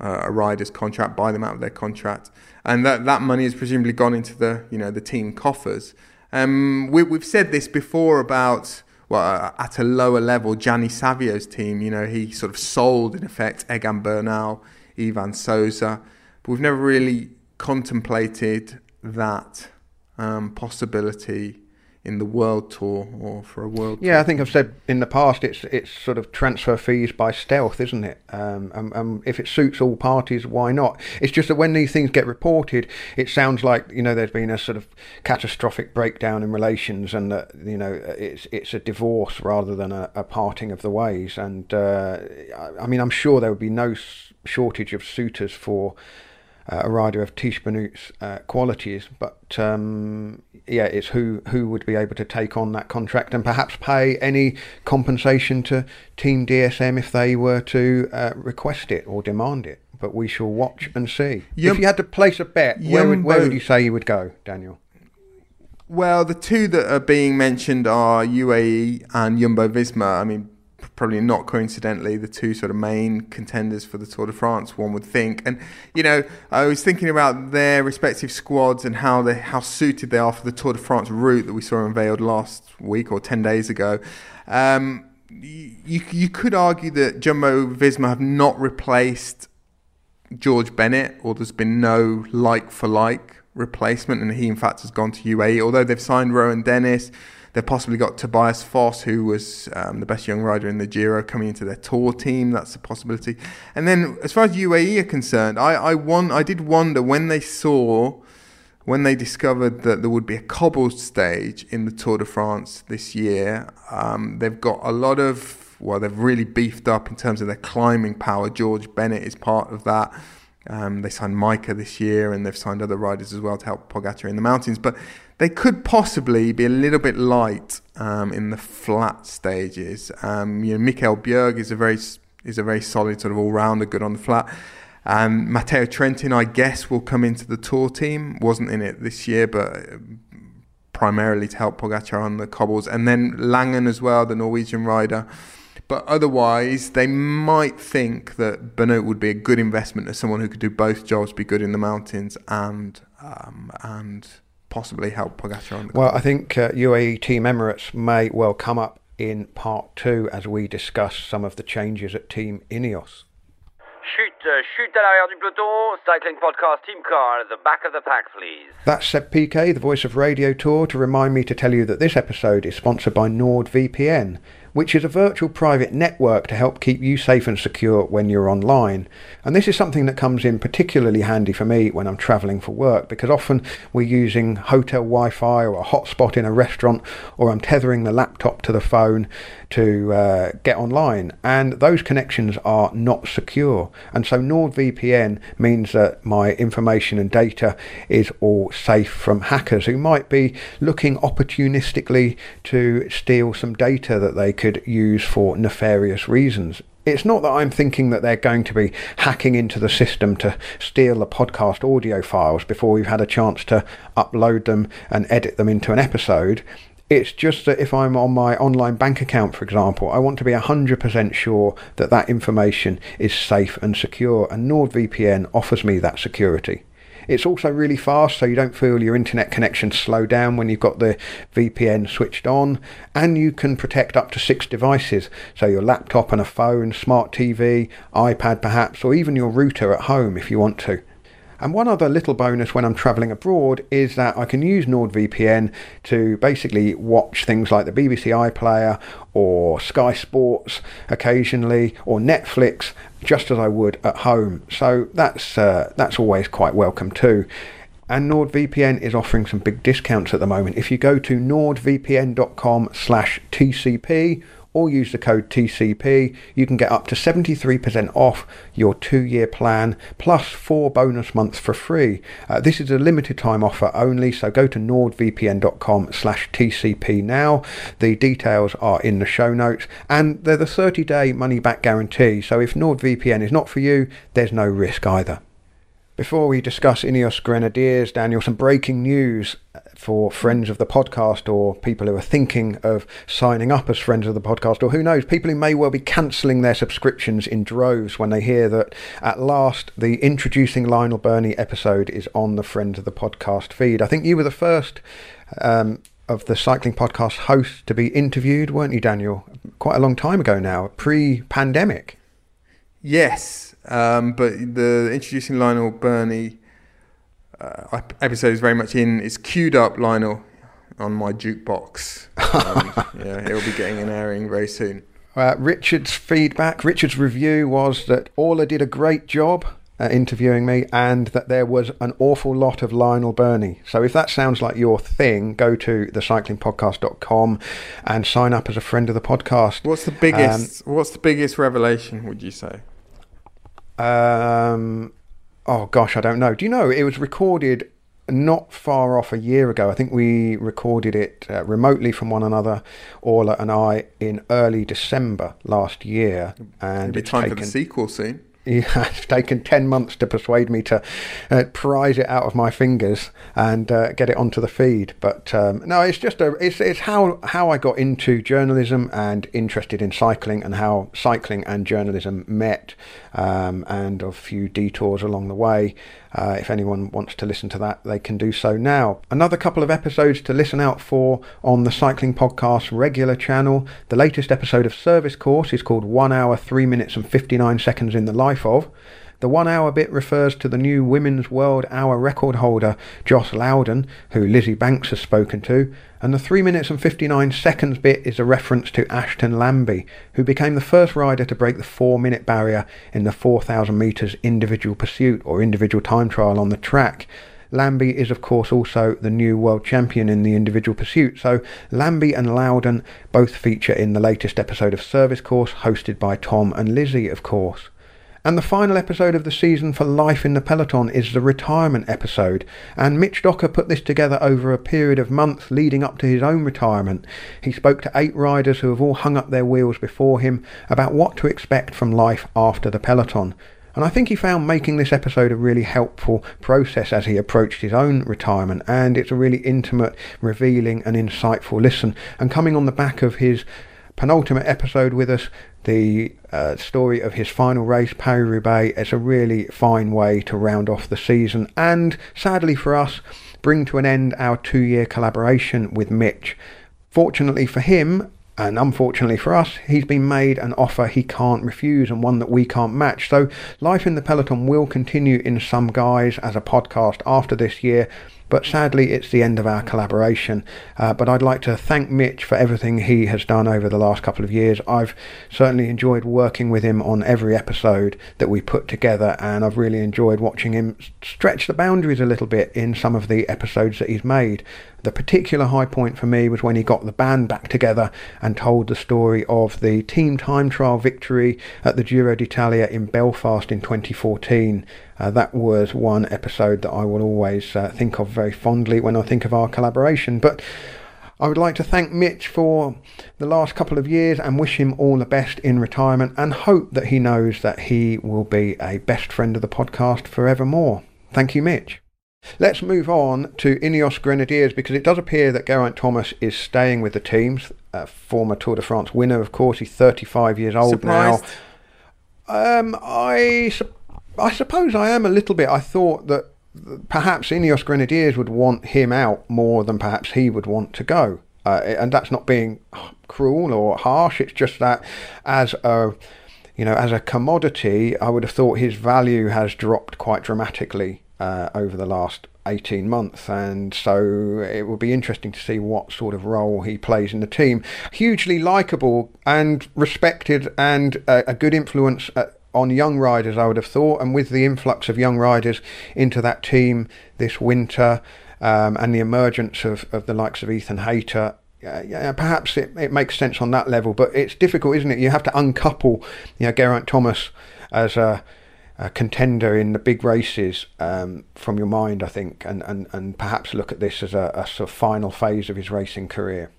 uh, a rider's contract, buy them out of their contract, and that that money has presumably gone into the you know the team coffers. Um, we, we've said this before about well, uh, at a lower level, Gianni Savio's team, you know, he sort of sold, in effect, Egan Bernal, Ivan Sosa. But we've never really contemplated that um, possibility in the world tour or for a world yeah tour. i think i've said in the past it's it's sort of transfer fees by stealth isn't it? Um, and, and if it suits all parties why not? It's just that when these things get reported it sounds like you know there's been a sort of catastrophic breakdown in relations and that you know it's it's a divorce rather than a, a parting of the ways. And uh, i mean i'm sure there would be no shortage of suitors for uh, a rider of Tiesj uh, qualities, but um, yeah, it's who who would be able to take on that contract and perhaps pay any compensation to Team DSM if they were to uh, request it or demand it. But we shall watch and see. Yum- if you had to place a bet, where would, where would you say you would go, Daniel? Well, the two that are being mentioned are UAE and Jumbo Visma. I mean, probably not coincidentally the two sort of main contenders for the Tour de France. One would think, and you know, I was thinking about their respective squads and how they how suited they are for the Tour de France route that we saw unveiled last week or ten days ago. Um, you you could argue that Jumbo Visma have not replaced George Bennett, or there's been no like for like replacement, and he in fact has gone to UAE. Although they've signed Rohan Dennis They've possibly got Tobias Foss, who was um, the best young rider in the Giro, coming into their tour team. That's a possibility. And then, as far as UAE are concerned, I I, won, I did wonder when they saw, when they discovered that there would be a cobbled stage in the Tour de France this year. Um, they've got a lot of well, they've really beefed up in terms of their climbing power. George Bennett is part of that. Um, they signed Majka this year, and they've signed other riders as well to help Pogacar in the mountains. But they could possibly be a little bit light um, in the flat stages. Um, you know, Mikkel Bjerg is a very is a very solid sort of all rounder, good on the flat. Um, Matteo Trentin, I guess, will come into the tour team. Wasn't in it this year, but uh, primarily to help Pogacar on the cobbles. And then Laengen as well, the Norwegian rider. But otherwise, they might think that Benoot would be a good investment as someone who could do both jobs, be good in the mountains and um, and possibly help Pogacar on the Well, I think uh, UAE Team Emirates may well come up in part two as we discuss some of the changes at Team Ineos. Chute, uh, chute à l'arrière du peloton, cycling podcast, team car, at the back of the pack, please. That's Seb Piquet, the voice of Radio Tour, to remind me to tell you that this episode is sponsored by NordVPN which is a virtual private network to help keep you safe and secure when you're online. And this is something that comes in particularly handy for me when I'm travelling for work because often we're using hotel Wi Fi or a hotspot in a restaurant or I'm tethering the laptop to the phone to uh, get online, and those connections are not secure. And so NordVPN means that my information and data is all safe from hackers who might be looking opportunistically to steal some data that they could use for nefarious reasons. It's not that I'm thinking that they're going to be hacking into the system to steal the podcast audio files before we've had a chance to upload them and edit them into an episode. It's just that if I'm on my online bank account, for example, I want to be 100% sure that that information is safe and secure, and NordVPN offers me that security. It's also really fast, so you don't feel your internet connection slow down when you've got the VPN switched on. And you can protect up to six devices, so your laptop and a phone, smart TV, iPad perhaps, or even your router at home if you want to. And one other little bonus when I'm traveling abroad is that I can use NordVPN to basically watch things like the BBC iPlayer or Sky Sports occasionally or Netflix just as I would at home. So that's uh, that's always quite welcome too. And NordVPN is offering some big discounts at the moment. If you go to nordvpn.com slash TCP or use the code TCP, you can get up to 73% off your two-year plan plus four bonus months for free. Uh, this is a limited time offer only, so go to nordvpn.com slash TCP now. The details are in the show notes and they're the 30-day money-back guarantee, so if NordVPN is not for you, there's no risk either. Before we discuss Ineos Grenadiers, Daniel, some breaking news for friends of the podcast or people who are thinking of signing up as friends of the podcast, or who knows, people who may well be cancelling their subscriptions in droves when they hear that at last the Introducing Lionel Birnie episode is on the Friends of the Podcast feed. I think you were the first. Um, of the cycling podcast hosts to be interviewed, weren't you, Daniel? Quite a long time ago now, pre pandemic. Yes, um, but the introducing Lionel Birnie uh, episode is very much in. It's queued up, Lionel, on my jukebox. Um, yeah, it'll be getting an airing very soon. Uh, Richard's feedback, Richard's review was that Orla did a great job uh, interviewing me and that there was an awful lot of Lionel Birnie. So if that sounds like your thing, go to thecyclingpodcast.com and sign up as a friend of the podcast. What's the biggest um, what's the biggest revelation would you say? Um, oh gosh, I don't know. Do you know it was recorded not far off a year ago? I think we recorded it uh, remotely from one another, Orla and I, in early December last year, and it's time taken, for the sequel soon. Yeah, it's taken 10 months to persuade me to uh, prise it out of my fingers and uh, get it onto the feed. But um, no, it's just a, it's, it's how, how I got into journalism and interested in cycling and how cycling and journalism met um, and a few detours along the way. Uh, if anyone wants to listen to that, they can do so now. Another couple of episodes to listen out for on the Cycling Podcast regular channel. The latest episode of Service Course is called 1 Hour, 3 Minutes and 59 Seconds in the Life of. The one hour bit refers to the new Women's World Hour record holder, Joss Lowden, who Lizzie Banks has spoken to, and the 3 minutes and 59 seconds bit is a reference to Ashton Lambie, who became the first rider to break the 4 minute barrier in the 4,000 metres individual pursuit or individual time trial on the track. Lambie is, of course, also the new world champion in the individual pursuit. So Lambie and Lowden both feature in the latest episode of Service Course, hosted by Tom and Lizzie, of course. And the final episode of the season for Life in the Peloton is the retirement episode. And Mitch Docker put this together over a period of months leading up to his own retirement. He spoke to eight riders who have all hung up their wheels before him about what to expect from life after the Peloton. And I think he found making this episode a really helpful process as he approached his own retirement. And it's a really intimate, revealing, and insightful listen. And coming on the back of his penultimate episode with us, the uh, story of his final race, Paris Roubaix. It's a really fine way to round off the season, and sadly for us, bring to an end our two year collaboration with Mitch. Fortunately for him, and unfortunately for us, he's been made an offer he can't refuse and one that we can't match. So, Life in the Peloton will continue in some guise as a podcast after this year, but sadly, it's the end of our collaboration. Uh, but I'd like to thank Mitch for everything he has done over the last couple of years. I've certainly enjoyed working with him on every episode that we put together, and I've really enjoyed watching him stretch the boundaries a little bit in some of the episodes that he's made. The particular high point for me was when he got the band back together and told the story of the team time trial victory at the Giro d'Italia in Belfast in 2014. Uh, that was one episode that I will always uh, think of very fondly when I think of our collaboration. But I would like to thank Mitch for the last couple of years and wish him all the best in retirement and hope that he knows that he will be a best friend of the podcast forevermore. Thank you, Mitch. Let's move on to Ineos Grenadiers because it does appear that Geraint Thomas is staying with the team. A former Tour de France winner, of course. He's 35 years old Surprised. now. Um, I, I suppose I am a little bit. I thought that perhaps Ineos Grenadiers would want him out more than perhaps he would want to go. Uh, and that's not being cruel or harsh. It's just that as a you know as a commodity, I would have thought his value has dropped quite dramatically uh, over the last 18 months, and so it will be interesting to see what sort of role he plays in the team. Hugely likable and respected, and a, a good influence at, on young riders, I would have thought, and with the influx of young riders into that team this winter. Um, and the emergence of, of the likes of Ethan Hayter yeah, perhaps it, it makes sense on that level, but it's difficult, isn't it? You have to uncouple, you know, Geraint Thomas as a, a contender in the big races um, from your mind, I think, and, and, and perhaps look at this as a, a sort of final phase of his racing career.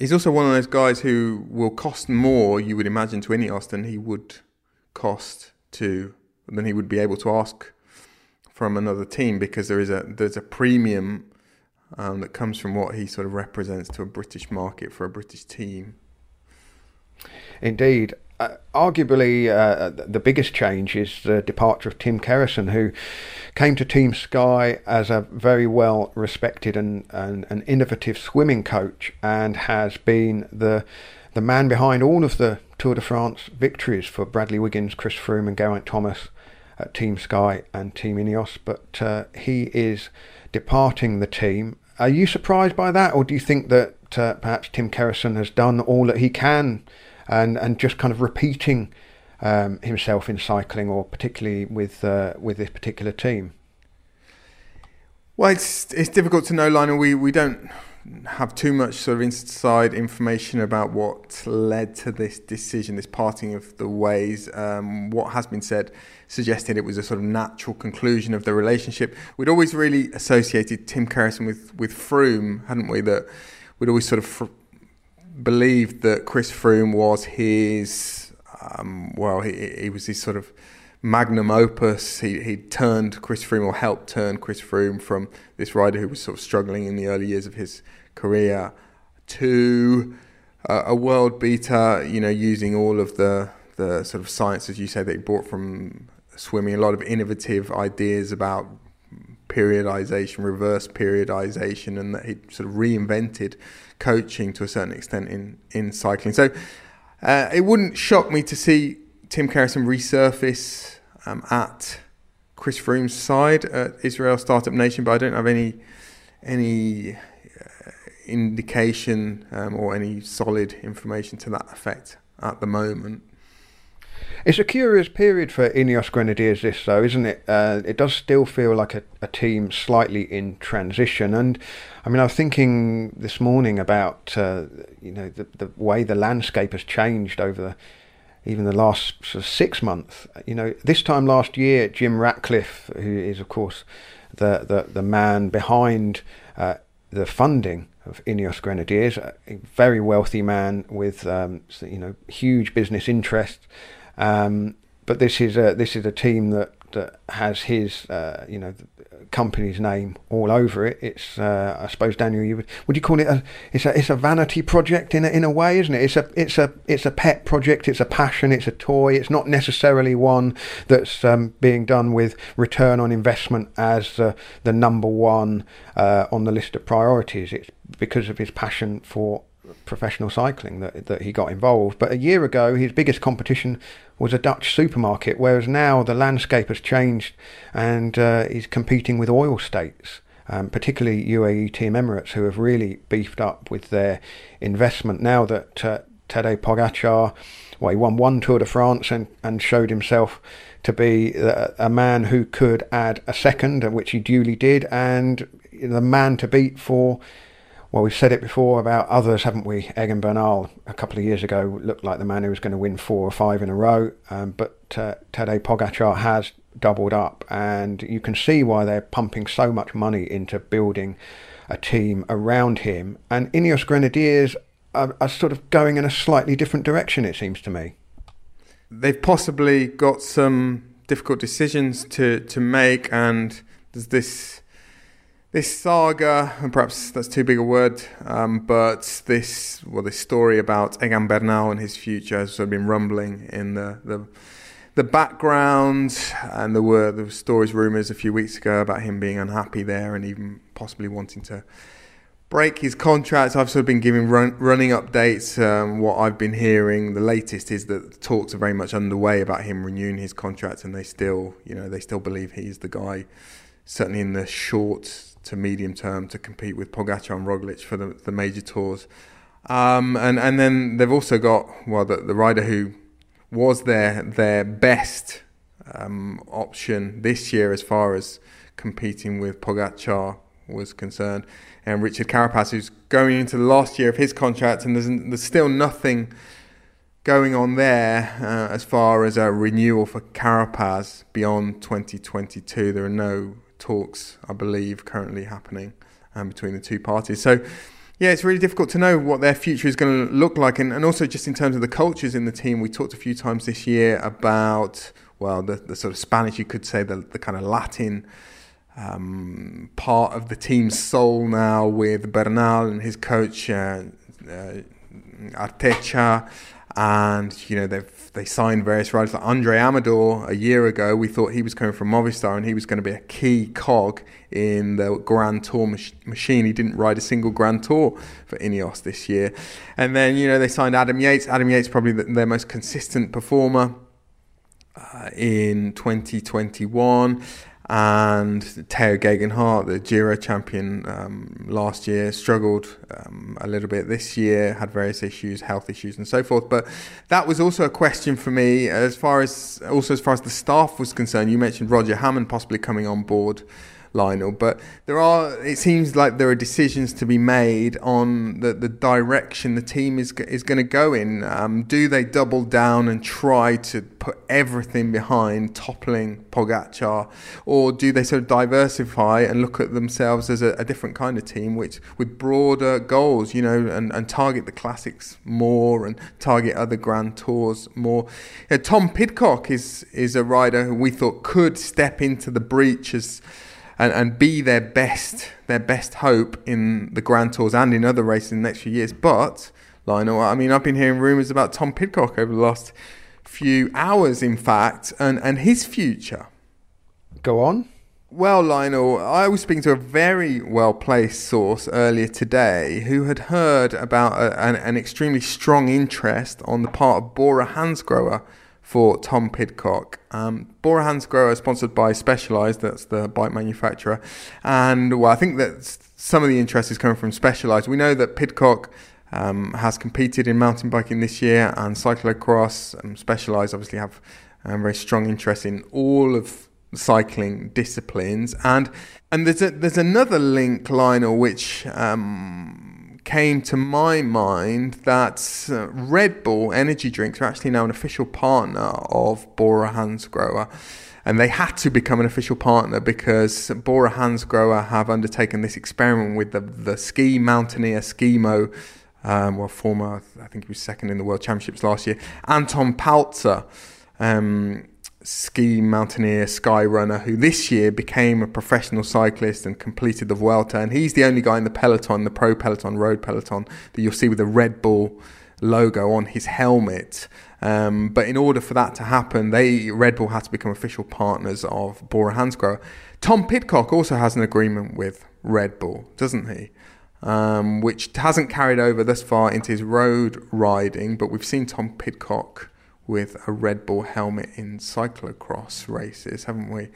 He's also one of those guys who will cost more, you would imagine, to Ineos than he would cost to than he would be able to ask from another team because there is a there's a premium um, that comes from what he sort of represents to a British market for a British team. Indeed. Uh, arguably, uh, the biggest change is the departure of Tim Kerrison, who came to Team Sky as a very well respected and, and, innovative swimming coach and has been the the man behind all of the Tour de France victories for Bradley Wiggins, Chris Froome, and Geraint Thomas at Team Sky and Team Ineos. But uh, he is departing the team. Are you surprised by that, or do you think that uh, perhaps Tim Kerrison has done all that he can and, and just kind of repeating um, himself in cycling, or particularly with uh, with this particular team? Well, it's it's difficult to know, Lionel. We we don't have too much sort of inside information about what led to this decision, this parting of the ways. Um, what has been said suggested it was a sort of natural conclusion of the relationship. We'd always really associated Tim Kerrison with with Froome, hadn't we? That we'd always sort of fr- believed that Chris Froome was his. Um, well, he, he was his sort of magnum opus. He he turned Chris Froome or helped turn Chris Froome from this rider who was sort of struggling in the early years of his career to uh, a world beater. You know, using all of the the sort of science, as you say, that he brought from swimming. A lot of innovative ideas about periodization, reverse periodization, and that he sort of reinvented coaching to a certain extent in in cycling. So. Uh, it wouldn't shock me to see Tim Kerrison resurface um, at Chris Froome's side at Israel Startup Nation, but I don't have any any uh, indication um, or any solid information to that effect at the moment. It's a curious period for Ineos Grenadiers, this though, isn't it? Uh, it does still feel like a, a, team slightly in transition, and I mean, I was thinking this morning about uh, you know the the way the landscape has changed over the even the last sort of six months. You know, this time last year, Jim Ratcliffe, who is of course the the, the man behind uh, the funding of Ineos Grenadiers, a very wealthy man with um, you know huge business interests. Um, but this is a this is a team that that has his uh, you know company's name all over it. It's uh, I suppose Daniel, you would would you call it a it's a it's a vanity project in a, in a way, isn't it? It's a it's a it's a pet project. It's a passion. It's a toy. It's not necessarily one that's um, being done with return on investment as uh, the number one uh, on the list of priorities. It's because of his passion for professional cycling that that he got involved. But a year ago, his biggest competition was a Dutch supermarket, whereas now the landscape has changed and uh, he's competing with oil states. Um, particularly UAE Team Emirates, who have really beefed up with their investment now that uh, Tadej Pogacar, well, he won one Tour de France and, and showed himself to be a, a man who could add a second, which he duly did, and the man to beat for well, we've said it before about others, haven't we? Egan Bernal a couple of years ago looked like the man who was going to win four or five in a row, um, but uh, Tadej Pogacar has doubled up, and you can see why they're pumping so much money into building a team around him. And Ineos Grenadiers are, are sort of going in a slightly different direction, it seems to me. They've possibly got some difficult decisions to, to make, and there's this this saga, and perhaps that's too big a word, um, but this well, this story about Egan Bernal and his future has sort of been rumbling in the, the the background, and there were were stories, rumours a few weeks ago about him being unhappy there, and even possibly wanting to break his contract. I've sort of been giving run, running updates. Um, what I've been hearing, the latest is that the talks are very much underway about him renewing his contract, and they still, you know, they still believe he's the guy. Certainly in the short to medium term to compete with Pogacar and Roglic for the, the major tours. Um, and and then they've also got well the, the rider who was their their best um, option this year as far as competing with Pogacar was concerned, and Richard Carapaz, who's going into the last year of his contract, and there's, there's still nothing going on there uh, as far as a renewal for Carapaz beyond 2022. There are no talks, I believe, currently happening um, between the two parties. So, yeah, it's really difficult to know what their future is going to look like. And, and also, just in terms of the cultures in the team, we talked a few times this year about, well, the, the sort of Spanish, you could say, the, the kind of Latin. Um, part of the team's soul now with Bernal and his coach uh, uh, Artetxe and you know they've they signed various riders like Andrey Amador a year ago. We thought he was coming from Movistar and he was going to be a key cog in the Grand Tour mach- machine. He didn't ride a single Grand Tour for Ineos this year, and then you know they signed Adam Yates. Adam Yates probably the, their most consistent performer. Uh, in 2021 and Tao Geoghegan Hart, the Giro champion um, last year, struggled um, a little bit this year, had various issues, health issues, and so forth. But that was also a question for me as far as also as far as the staff was concerned. You mentioned Roger Hammond possibly coming on board Lionel. But there are, it seems like there are decisions to be made on the, the direction the team is is going to go in. Um, do they double down and try to put everything behind toppling Pogacar, or do they sort of diversify and look at themselves as a, a different kind of team, which with broader goals, you know, and, and target the classics more and target other Grand Tours more? Know, Tom Pidcock is is a rider who we thought could step into the breach as and, and be their best their best hope in the Grand Tours and in other races in the next few years. But Lionel, I mean, I've been hearing rumours about Tom Pidcock over the last few hours, in fact, and, and his future. Go on. Well, Lionel, I was speaking to a very well placed source earlier today who had heard about a, an, an, extremely strong interest on the part of Bora Hansgrohe for Tom Pidcock. Um, Hansgrohe is sponsored by Specialized, that's the bike manufacturer. And well, I think that some of the interest is coming from Specialized. We know that Pidcock um, has competed in mountain biking this year and cyclocross. and Specialized obviously have um, very strong interest in all of cycling disciplines. And and there's a, there's another link, Lionel, which um, came to my mind that uh, Red Bull energy drinks are actually now an official partner of Bora Hansgrohe. And they had to become an official partner because Bora Hansgrohe have undertaken this experiment with the, the ski mountaineer Skimo, um, well, former, I think he was second in the World Championships last year, Anton Palzer. Um, ski mountaineer, sky runner, who this year became a professional cyclist and completed the Vuelta. And he's the only guy in the peloton, the pro peloton, road peloton, that you'll see with a Red Bull logo on his helmet. Um, but in order for that to happen, they Red Bull had to become official partners of Bora Hansgrohe. Tom Pidcock also has an agreement with Red Bull, doesn't he? Um, which hasn't carried over thus far into his road riding, but we've seen Tom Pidcock with a Red Bull helmet in cyclocross races, haven't we?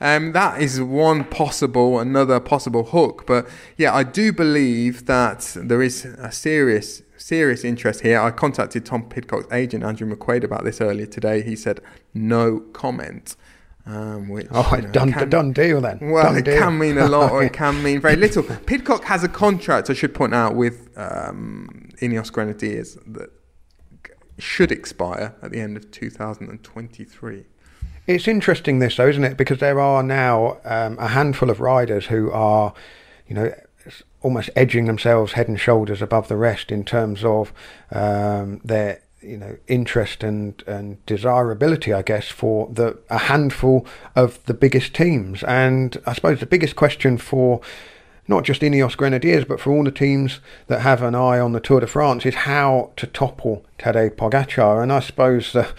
Um, that is one possible, another possible hook. But yeah, I do believe that there is a serious, serious interest here. I contacted Tom Pidcock's agent, Andrew McQuaid, about this earlier today. He said no comment. Um, which, oh, you know, done, can, done deal then. Well, done it deal. can mean a lot or it can mean very little. Pidcock has a contract, I should point out, with um, Ineos Grenadiers that should expire at the end of 2023. It's interesting this though, isn't it? Because there are now um, a handful of riders who are, you know, almost edging themselves head and shoulders above the rest in terms of um, their you know interest and and desirability i guess for the a handful of the biggest teams and i suppose the biggest question for not just Ineos Grenadiers, but for all the teams that have an eye on the Tour de France, is how to topple Tadej Pogacar. And I suppose uh,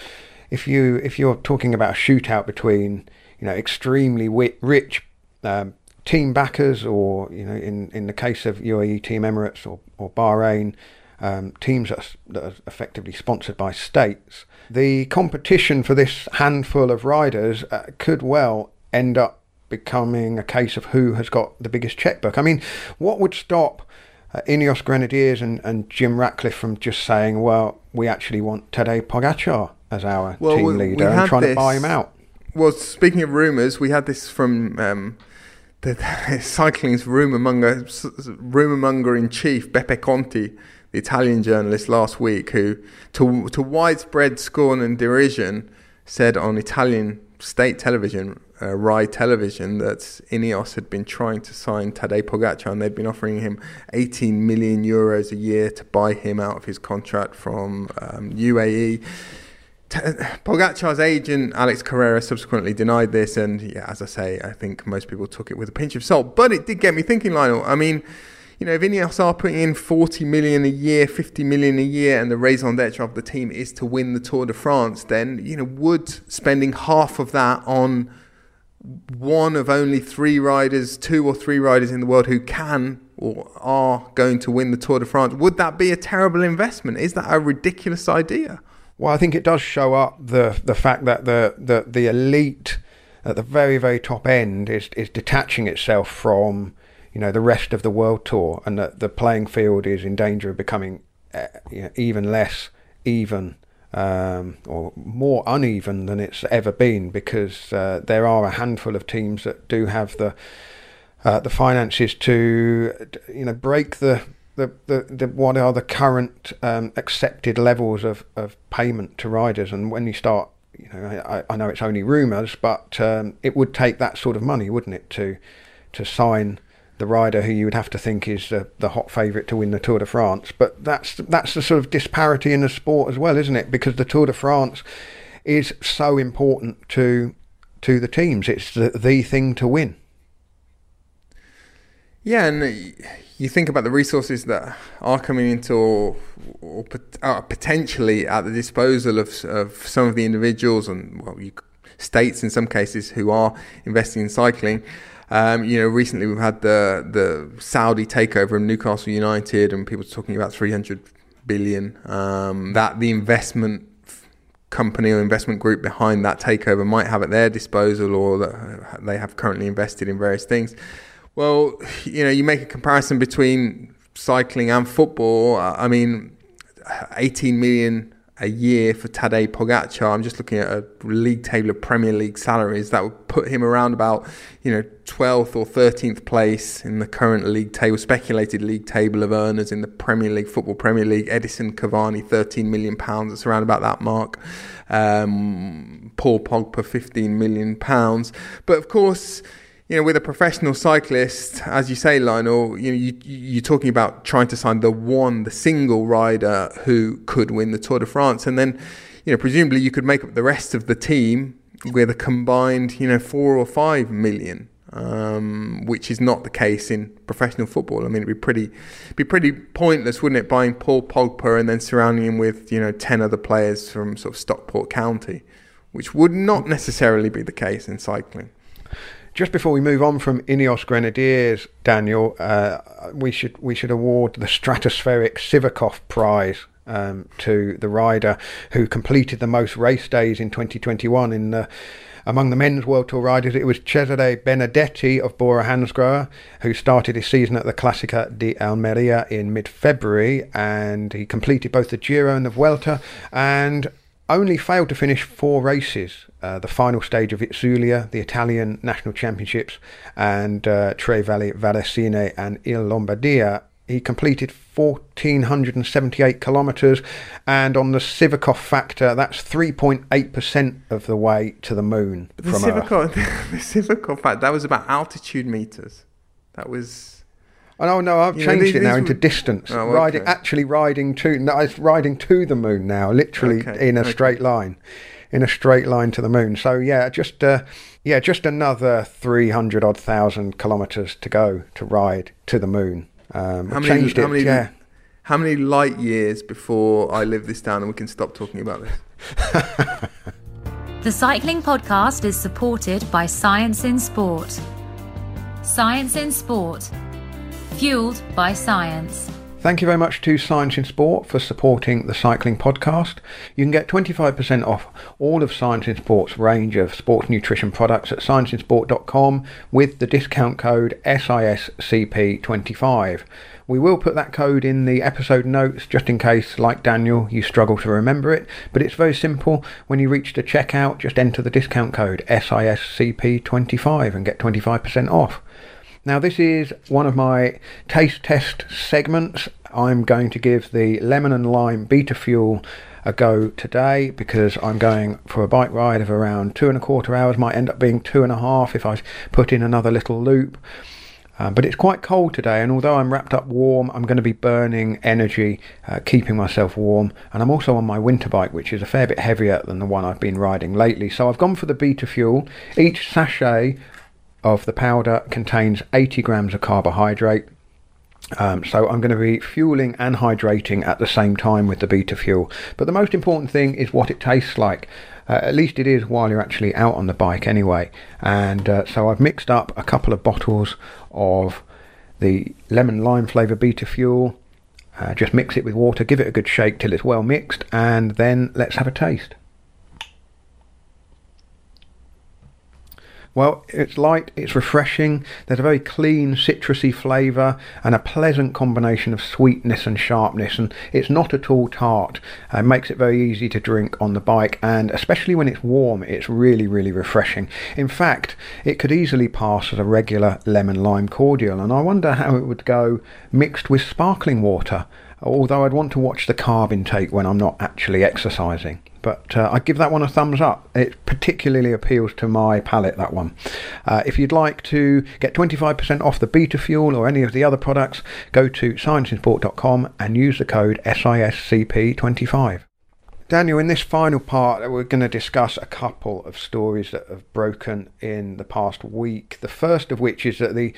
if you if you're talking about a shootout between you know extremely rich um, team backers, or you know in in the case of UAE Team Emirates or or Bahrain, um, teams that are, that are effectively sponsored by states, the competition for this handful of riders uh, could well end up becoming a case of who has got the biggest checkbook. I mean, what would stop uh, Ineos Grenadiers and, and Jim Ratcliffe from just saying, well, we actually want Tadej Pogacar as our well, team we, leader we and trying this, to buy him out? Well, speaking of rumours, we had this from um, the cycling's rumor monger, rumor monger in chief, Beppe Conti, the Italian journalist last week, who, to, to widespread scorn and derision, said on Italian state television, uh, Rai Television, that Ineos had been trying to sign Tadej Pogacar and they'd been offering him 18 million euros a year to buy him out of his contract from um, UAE. Pogacar's agent Alex Carera subsequently denied this, and yeah, as I say, I think most people took it with a pinch of salt. But it did get me thinking, Lionel. I mean, you know, if Ineos are putting in 40 million a year, 50 million a year, and the raison d'etre of the team is to win the Tour de France, then you know, would spending half of that on one of only three riders, two or three riders in the world who can or are going to win the Tour de France, would that be a terrible investment? Is that a ridiculous idea? Well, I think it does show up the the fact that the the, the elite at the very very top end is is detaching itself from you know the rest of the world tour, and that the playing field is in danger of becoming uh, you know, even less even. Um, or more uneven than it's ever been because uh, there are a handful of teams that do have the uh, the finances to you know break the the, the, the what are the current um, accepted levels of, of payment to riders. And when you start you know I, I know it's only rumours but um, it would take that sort of money wouldn't it to to sign the rider who you would have to think is uh, the hot favourite to win the Tour de France. But that's that's the sort of disparity in the sport as well isn't it? Because the Tour de France is so important to to the teams. It's the, the thing to win. Yeah and you think about the resources that are coming into or, or are potentially at the disposal of, of some of the individuals and well, you, states in some cases who are investing in cycling. Um, you know, recently we've had the the Saudi takeover of Newcastle United, and people talking about 300 billion. Um, that the investment company or investment group behind that takeover might have at their disposal, or that they have currently invested in various things. Well, you know, you make a comparison between cycling and football. I mean, 18 million a year for Tadej Pogacar. I'm just looking at a league table of Premier League salaries that would put him around about, you know, 12th or 13th place in the current league table, speculated league table of earners in the Premier League, Football Premier League. Edinson Cavani, 13 million pounds. It's around about that mark. Um, Paul Pogba, 15 million pounds. But of course, you know, with a professional cyclist, as you say, Lionel, you know, you, you're talking about trying to sign the one, the single rider who could win the Tour de France, and then, you know, presumably you could make up the rest of the team with a combined, you know, four or five million, um, which is not the case in professional football. I mean, it'd be pretty, be pretty pointless, wouldn't it, buying Paul Pogba and then surrounding him with, you know, ten other players from sort of Stockport County, which would not necessarily be the case in cycling. Just before we move on from Ineos Grenadiers, Daniel, uh, we should we should award the stratospheric Sivakov Prize um, to the rider who completed the most race days in 2021 in the among the men's World Tour riders, it was Cesare Benedetti of Bora Hansgrohe who started his season at the Classica di Almeria in mid-February, and he completed both the Giro and the Vuelta, and only failed to finish four races. Uh, the final stage of Itzulia, the Italian National Championships, and uh, Tre Valli Varesine and Il Lombardia. He completed 1,478 kilometres, and on the Sivakov factor, that's 3.8% of the way to the moon. The Sivakov, the Sivakov factor, that was about altitude meters. That was Oh no, no, I've changed these, it now into distance. Oh, okay. Riding, actually riding to, no, it's riding to the moon now, literally okay. in a okay. straight line, in a straight line to the moon. So yeah, just uh, yeah, just another three hundred odd thousand kilometres to go to ride to the moon. Um, how many, changed how it, many, yeah. How many light years before I live this down and we can stop talking about this? the Cycling Podcast is supported by Science in Sport. Science in Sport fueled by science. Thank you very much to Science in Sport for supporting the Cycling Podcast. You can get 25% off all of Science in Sport's range of sports nutrition products at scienceinsport.com with the discount code SISCP25. We will put that code in the episode notes just in case, like Daniel, you struggle to remember it. But it's very simple. When you reach the checkout, just enter the discount code SISCP25 and get 25% off. Now, this is one of my taste test segments. I'm going to give the lemon and lime beta fuel a go today because I'm going for a bike ride of around two and a quarter hours. Might end up being two and a half if I put in another little loop. Uh, but it's quite cold today, and although I'm wrapped up warm, I'm going to be burning energy, uh, keeping myself warm. And I'm also on my winter bike, which is a fair bit heavier than the one I've been riding lately. So I've gone for the beta fuel. Each sachet of the powder contains 80 grams of carbohydrate. Um, so I'm going to be fueling and hydrating at the same time with the beta fuel. But the most important thing is what it tastes like. Uh, at least it is while you're actually out on the bike anyway. And uh, so I've mixed up a couple of bottles of the lemon lime flavour beta fuel. Uh, just mix it with water, give it a good shake till it's well mixed, and then let's have a taste. Well, it's light, it's refreshing, there's a very clean citrusy flavour and a pleasant combination of sweetness and sharpness, and it's not at all tart. Uh, it makes it very easy to drink on the bike, and especially when it's warm, it's really, really refreshing. In fact, it could easily pass as a regular lemon lime cordial, and I wonder how it would go mixed with sparkling water although I'd want to watch the carb intake when I'm not actually exercising. But uh, I give that one a thumbs up. It particularly appeals to my palate, that one. Uh, if you'd like to get 25% off the Beta Fuel or any of the other products, go to scienceinsport.com and use the code SISCP25. Daniel, in this final part, we're going to discuss a couple of stories that have broken in the past week. The first of which is that the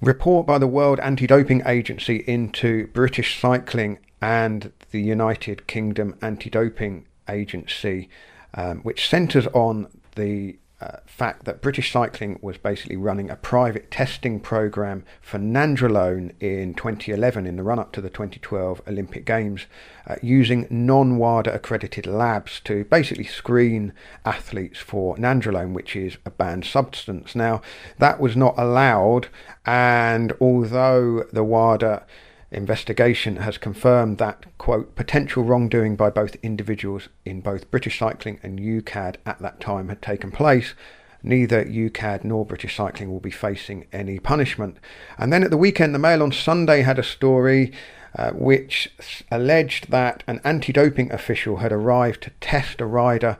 report by the World Anti Doping Agency into British cycling and the United Kingdom Anti Doping agency, um, which centres on the uh, fact that British Cycling was basically running a private testing program for nandrolone in 2011 in the run up to the 2012 Olympic Games uh, using non WADA accredited labs to basically screen athletes for nandrolone, which is a banned substance. Now, that was not allowed, and although the WADA investigation has confirmed that, quote, potential wrongdoing by both individuals in both British Cycling and UKAD at that time had taken place. Neither UKAD nor British Cycling will be facing any punishment. And then at the weekend, the Mail on Sunday had a story uh, which alleged that an anti doping official had arrived to test a rider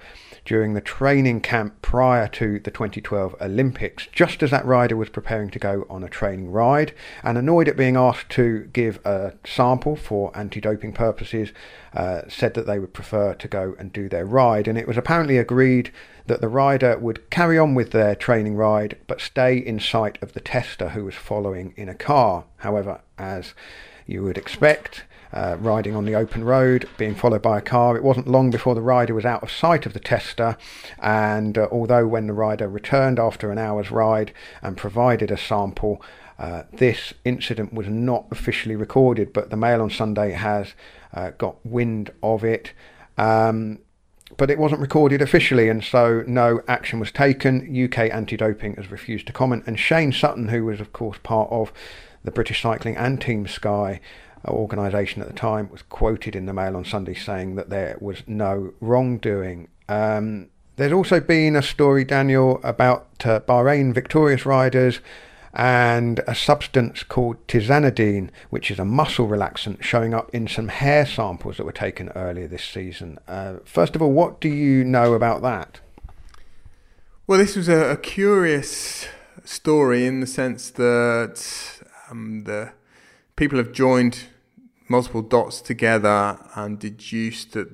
during the training camp prior to the 2012 Olympics, just as that rider was preparing to go on a training ride, and annoyed at being asked to give a sample for anti doping purposes, uh, said that they would prefer to go and do their ride. And it was apparently agreed that the rider would carry on with their training ride but stay in sight of the tester who was following in a car. However, as you would expect, uh, riding on the open road, being followed by a car. It wasn't long before the rider was out of sight of the tester, and uh, although when the rider returned after an hour's ride and provided a sample, uh, this incident was not officially recorded, but the Mail on Sunday has uh, got wind of it. Um, but it wasn't recorded officially, and so no action was taken. UK anti doping has refused to comment, and Shane Sutton, who was, of course, part of the British Cycling and Team Sky, organisation at the time was quoted in the Mail on Sunday saying that there was no wrongdoing. Um, there's also been a story, Daniel, about uh, Bahrain victorious riders and a substance called tizanidine, which is a muscle relaxant, showing up in some hair samples that were taken earlier this season. Uh, first of all, what do you know about that? Well, this was a, a curious story in the sense that um, the people have joined multiple dots together and deduced that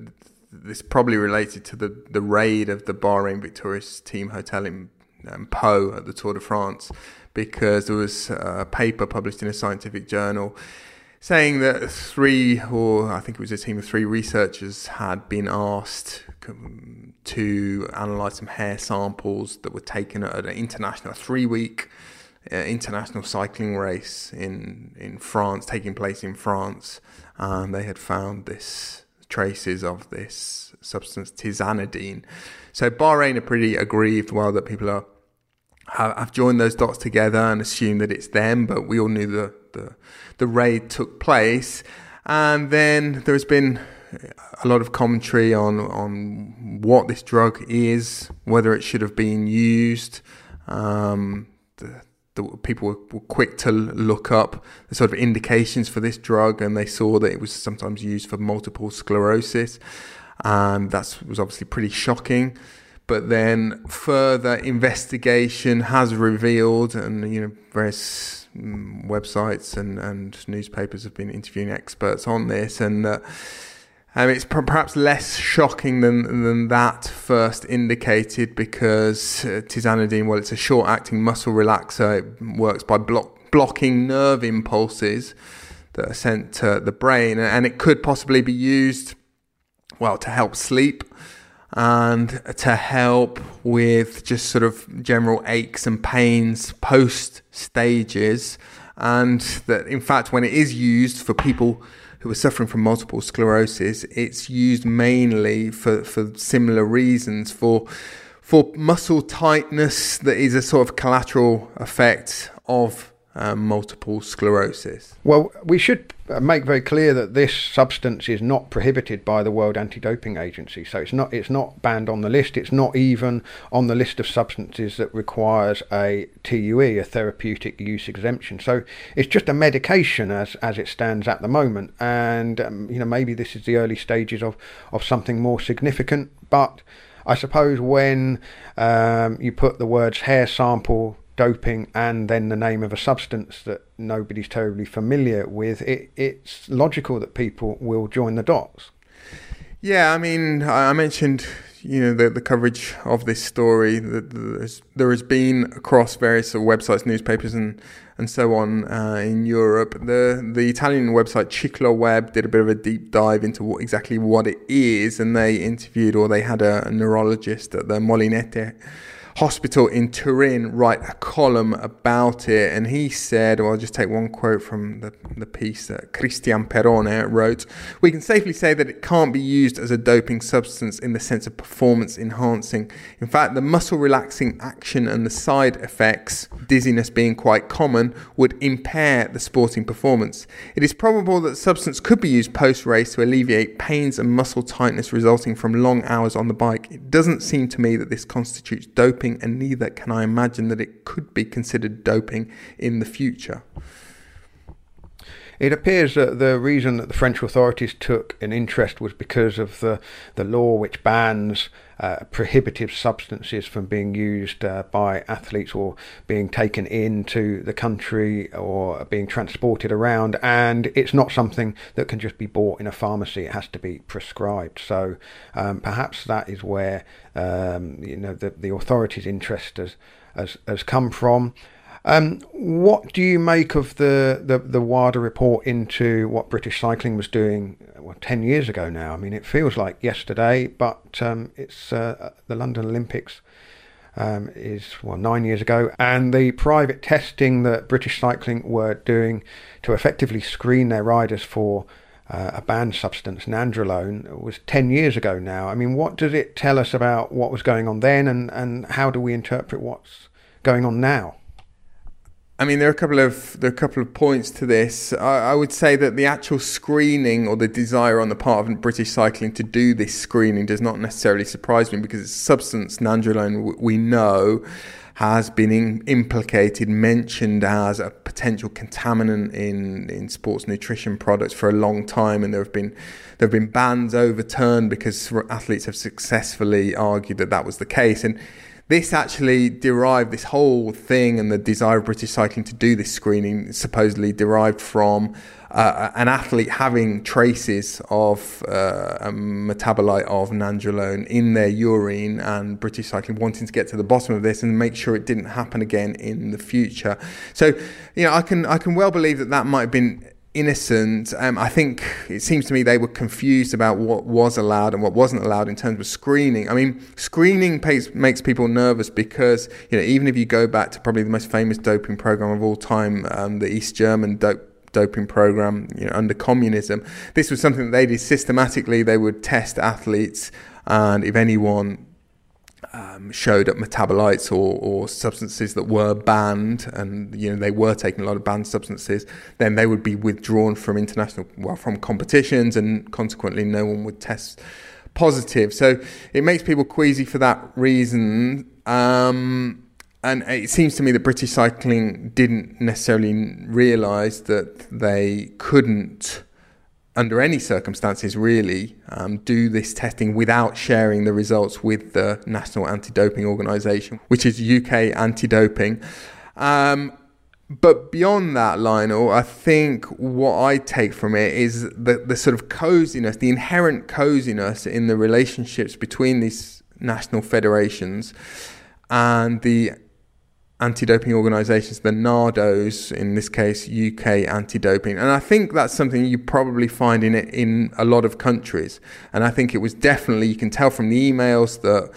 this probably related to the, the raid of the Bahrain Victorious Team Hotel in um, Pau at the Tour de France because there was a paper published in a scientific journal saying that three, or I think it was a team of three researchers, had been asked to analyse some hair samples that were taken at an international three week uh, international cycling race in in France, taking place in France, and they had found this traces of this substance tizanidine. So Bahrain are pretty aggrieved, well, that people are have, joined those dots together and assumed that it's them, but we all knew the the, the raid took place, and then there's been a lot of commentary on on what this drug is, whether it should have been used. Um, the, the, people were, were, quick to look up the sort of indications for this drug, and they saw that it was sometimes used for multiple sclerosis, and that was obviously pretty shocking. But then further investigation has revealed, and you know, various mm, websites and, and newspapers have been interviewing experts on this, and uh, um, it's perhaps less shocking than than that first indicated because uh, tizanidine, well, it's a short-acting muscle relaxer. It works by block, blocking nerve impulses that are sent to the brain, and it could possibly be used, well, to help sleep and to help with just sort of general aches and pains post stages, and that in fact, when it is used for people who are suffering from multiple sclerosis, it's used mainly for, for similar reasons for for muscle tightness that is a sort of collateral effect of um, multiple sclerosis? Well, we should make very clear that this substance is not prohibited by the World Anti-Doping Agency. So it's not it's not banned on the list. It's not even on the list of substances that requires a TUE, a therapeutic use exemption. So it's just a medication as as it stands at the moment. And um, you know maybe this is the early stages of of something more significant, but. I suppose when um, you put the words hair sample doping and then the name of a substance that nobody's terribly familiar with, it, it's logical that people will join the dots. Yeah, I mean, I mentioned you know the, the coverage of this story that there has been across various websites, newspapers, and and so on uh, in Europe. The the Italian website Cicloweb did a bit of a deep dive into what, exactly what it is, and they interviewed or they had a, a neurologist at the Molinette hospital in Turin write a column about it. And he said, well, I'll just take one quote from the, the piece that Christian Perone wrote We can safely say that it can't be used as a doping substance in the sense of performance enhancing. In fact, the muscle relaxing action and the side effects, dizziness being quite common, would impair the sporting performance. It is probable that the substance could be used post race to alleviate pains and muscle tightness resulting from long hours on the bike. It doesn't seem to me that this constitutes doping doping, and neither can I imagine that it could be considered doping in the future. It appears that the reason that the French authorities took an interest was because of the, the law which bans uh, prohibitive substances from being used uh, by athletes or being taken into the country or being transported around. And it's not something that can just be bought in a pharmacy, it has to be prescribed. So um, perhaps that is where um, you know the, the authorities' interest has, has, has come from. Um, what do you make of the, the, the WADA report into what British cycling was doing well, 10 years ago now? I mean, it feels like yesterday, but um, it's uh, the London Olympics um, is, well, nine years ago. And the private testing that British cycling were doing to effectively screen their riders for uh, a banned substance, nandrolone, was 10 years ago now. I mean, what does it tell us about what was going on then and, and how do we interpret what's going on now? I mean, there are a couple of there are a couple of points to this. I, I, would say that the actual screening or the desire on the part of British Cycling to do this screening does not necessarily surprise me because it's substance nandrolone we know has been in, implicated, mentioned as a potential contaminant in, in sports nutrition products for a long time, and there have been there have been bans overturned because athletes have successfully argued that that was the case and this actually derived this whole thing and the desire of British cycling to do this screening supposedly derived from uh, an athlete having traces of uh, a metabolite of nandrolone in their urine and British cycling wanting to get to the bottom of this and make sure it didn't happen again in the future. So, you know, I can I can well believe that that might have been innocent. Um, I think it seems to me they were confused about what was allowed and what wasn't allowed in terms of screening. I mean, screening pays, makes people nervous because you know even if you go back to probably the most famous doping program of all time, um, the East German dope doping program you know, under communism. This was something that they did systematically. They would test athletes, and if anyone um, showed up metabolites or, or, substances that were banned, and you know they were taking a lot of banned substances, then they would be withdrawn from international, well, from competitions, and consequently, no one would test positive. So it makes people queasy for that reason. Um, and it seems to me that British Cycling didn't necessarily realise that they couldn't, under any circumstances, really um, do this testing without sharing the results with the National Anti-Doping Organisation, which is UK Anti-Doping. Um, but beyond that, Lionel, I think what I take from it is the, the sort of coziness, the inherent coziness in the relationships between these national federations and the anti-doping organisations, the NADOs, in this case UK anti-doping, and I think that's something you probably find in it in a lot of countries. And I think it was definitely you can tell from the emails that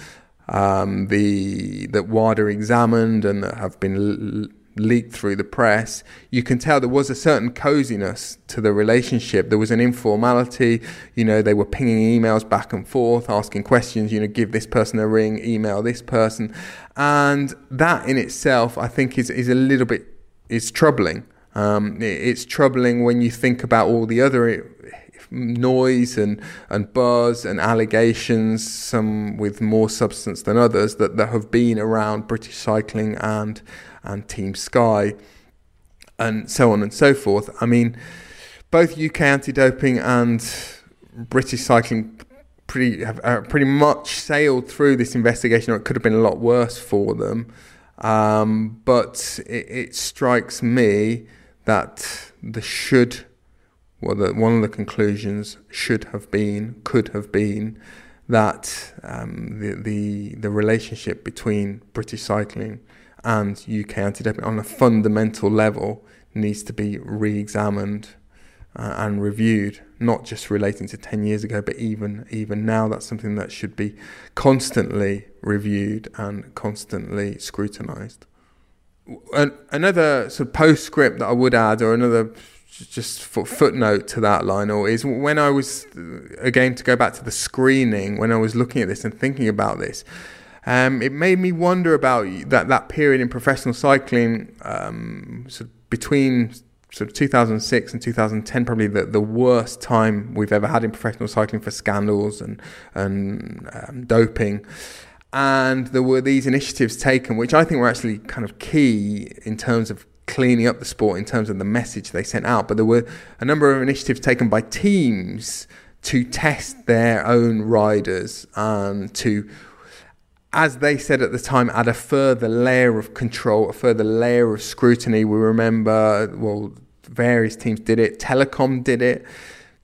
um, the that WADA examined and that have been leaked through the press, you can tell there was a certain coziness to the relationship. There was an informality. You know, they were pinging emails back and forth, asking questions. You know, give this person a ring, email this person, and that in itself, I think, is is a little bit is troubling. Um, it's troubling when you think about all the other noise and, and buzz and allegations, some with more substance than others, that, that have been around British cycling and and Team Sky, and so on and so forth. I mean, both UK anti-doping and British cycling pretty have uh, pretty much sailed through this investigation, or it could have been a lot worse for them. Um, but it, it, strikes me that the should, well, the, one of the conclusions should have been, could have been, that um, the, the the relationship between British cycling and UK anti-doping on a fundamental level needs to be re-examined uh, and reviewed, not just relating to 10 years ago, but even even now that's something that should be constantly reviewed and constantly scrutinized. Another sort of postscript that I would add, or another just footnote to that, Lionel, is when I was, again, to go back to the screening, when I was looking at this and thinking about this, um, it made me wonder about that, that period in professional cycling um, sort of between sort of 2006 and 2010, probably the, the worst time we've ever had in professional cycling for scandals and, and um, doping. And there were these initiatives taken, which I think were actually kind of key in terms of cleaning up the sport, in terms of the message they sent out. But there were a number of initiatives taken by teams to test their own riders and to as they said at the time, add a further layer of control, a further layer of scrutiny. We remember, well, various teams did it. Telecom did it.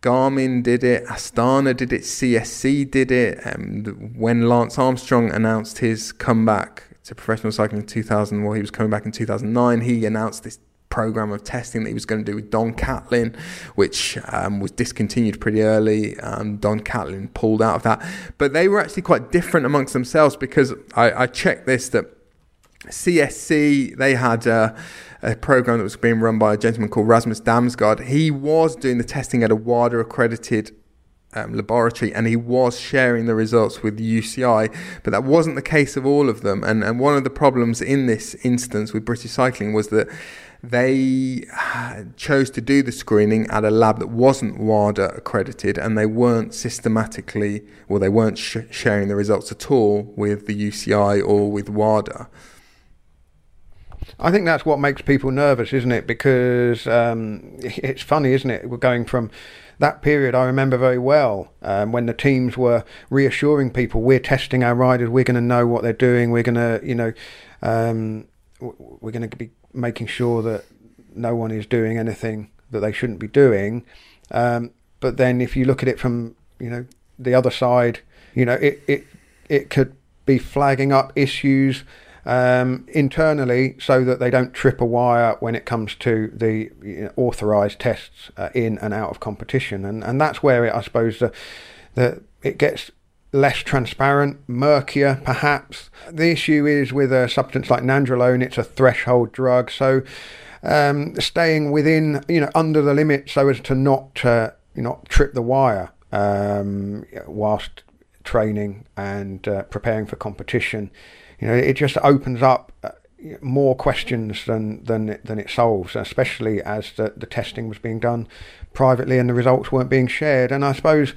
Garmin did it, Astana did it, CSC did it. And when Lance Armstrong announced his comeback to professional cycling in 2000, well, he was coming back in 2009, he announced this program of testing that he was going to do with Don Catlin, which um, was discontinued pretty early. Um, Don Catlin pulled out of that, but they were actually quite different amongst themselves because I, I checked this that CSC they had. Uh, a program that was being run by a gentleman called Rasmus Damsgaard. He was doing the testing at a WADA accredited um, laboratory and he was sharing the results with UCI, but that wasn't the case of all of them. And, and one of the problems in this instance with British Cycling was that they chose to do the screening at a lab that wasn't WADA accredited and they weren't systematically, well, they weren't sh- sharing the results at all with the UCI or with WADA. I think that's what makes people nervous, isn't it? Because um, it's funny, isn't it? We're going from that period I remember very well um, when the teams were reassuring people we're testing our riders, we're going to know what they're doing, we're going to, you know, um, we're going to be making sure that no one is doing anything that they shouldn't be doing. Um, but then if you look at it from you know the other side, you know it it it could be flagging up issues um, internally so that they don't trip a wire when it comes to the you know, authorized tests uh, in and out of competition, and and that's where it, I suppose the the it gets less transparent, murkier perhaps. The issue is with a substance like nandrolone, it's a threshold drug, so um, staying within, you know, under the limit so as to not, uh, not trip the wire um, whilst training and uh, preparing for competition. You know, it just opens up uh, more questions than than than it solves, especially as the, the testing was being done privately and the results weren't being shared. And I suppose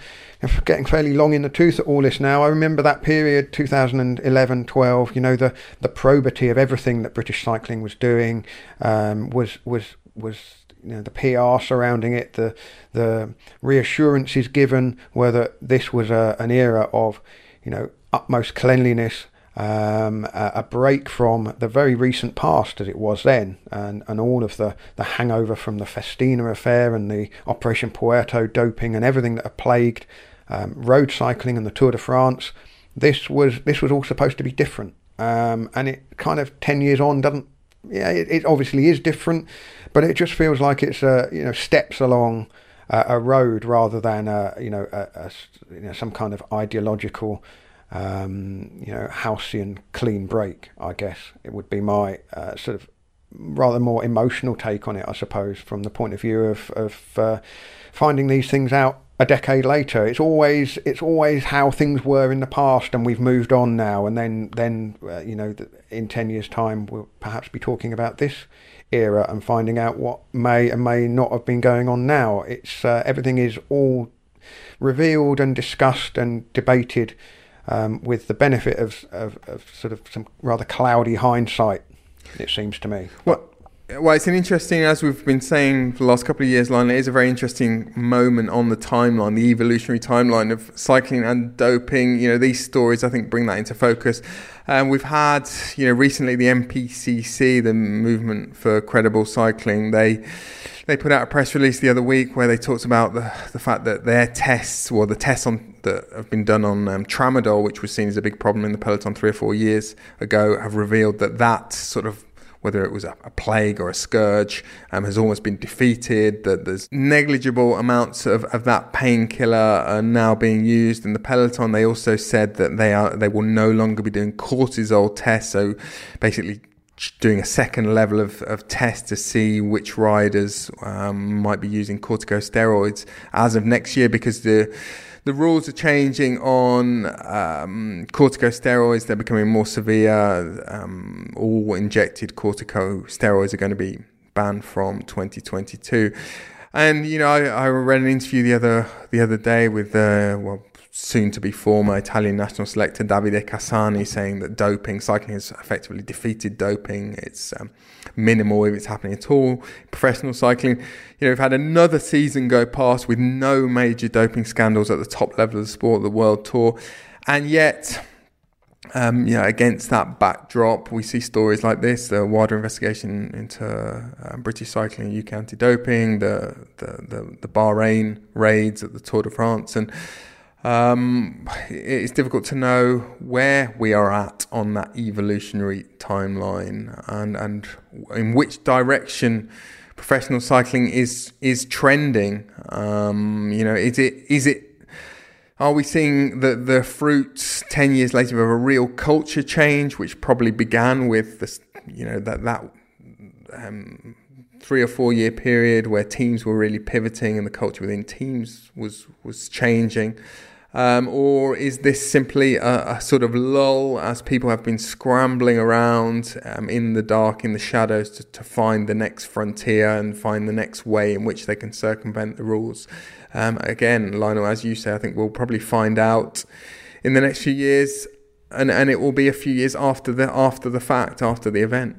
getting fairly long in the tooth at all this now. I remember that period, 2011, 12. You know, the the probity of everything that British cycling was doing um, was was was you know, the PR surrounding it, the the reassurances given were that this was a, an era of you know utmost cleanliness um, a, break from the very recent past as it was then, and, and all of the, the hangover from the Festina affair and the Operation Puerto doping and everything that had plagued um, road cycling and the Tour de France. This was this was all supposed to be different, um, and it kind of ten years on doesn't. Yeah, it, it, obviously is different, but it just feels like it's uh, you know steps along a road rather than a, you know a, a, you know some kind of ideological um, you know, halcyon clean break, I guess it would be my uh, sort of rather more emotional take on it, I suppose, from the point of view of, of uh, finding these things out a decade later. It's always it's always how things were in the past, and we've moved on now. And then then uh, you know in ten years' time we'll perhaps be talking about this era and finding out what may and may not have been going on now. It's uh, everything is all revealed and discussed and debated um, with the benefit of, of, of, sort of some rather cloudy hindsight, it seems to me. Well, well, it's an interesting, as we've been saying for the last couple of years, line. It is a very interesting moment on the timeline, the evolutionary timeline of cycling and doping. You know, these stories, I think, bring that into focus. And um, we've had, you know, recently the MPCC, the Movement for Credible Cycling, they they put out a press release the other week where they talked about the, the fact that their tests, or the tests on, that have been done on um, tramadol, which was seen as a big problem in the peloton three or four years ago, have revealed that that sort of whether it was a, a plague or a scourge, um, has almost been defeated. That there's negligible amounts of, of that painkiller are now being used in the peloton. They also said that they are they will no longer be doing cortisol tests. So basically doing a second level of, of test to see which riders um, might be using corticosteroids as of next year because the the rules are changing on um, corticosteroids. They're becoming more severe. Um, all injected corticosteroids are going to be banned from 2022. And you know, I, I read an interview the other the other day with uh, well soon to be former Italian national selector Davide Cassani saying that doping, cycling has effectively defeated doping. It's um, minimal if it's happening at all. Professional cycling, you know, we've had another season go past with no major doping scandals at the top level of the sport, the World Tour, and yet. Um, you know, against that backdrop, we see stories like this: the wider investigation into uh, British cycling, UK anti-doping, the, the the the Bahrain raids at the Tour de France, and um, it's difficult to know where we are at on that evolutionary timeline and, and in which direction professional cycling is is trending. Um, you know, is it is it are we seeing the the fruits ten years later of a real culture change, which probably began with this, you know, that that um, three or four year period where teams were really pivoting and the culture within teams was was changing. Um, or is this simply a, a, sort of lull as people have been scrambling around um, in the dark, in the shadows, to, to, find the next frontier and find the next way in which they can circumvent the rules? Um, again, Lionel, as you say, I think we'll probably find out in the next few years, and, and it will be a few years after the after the fact, after the event.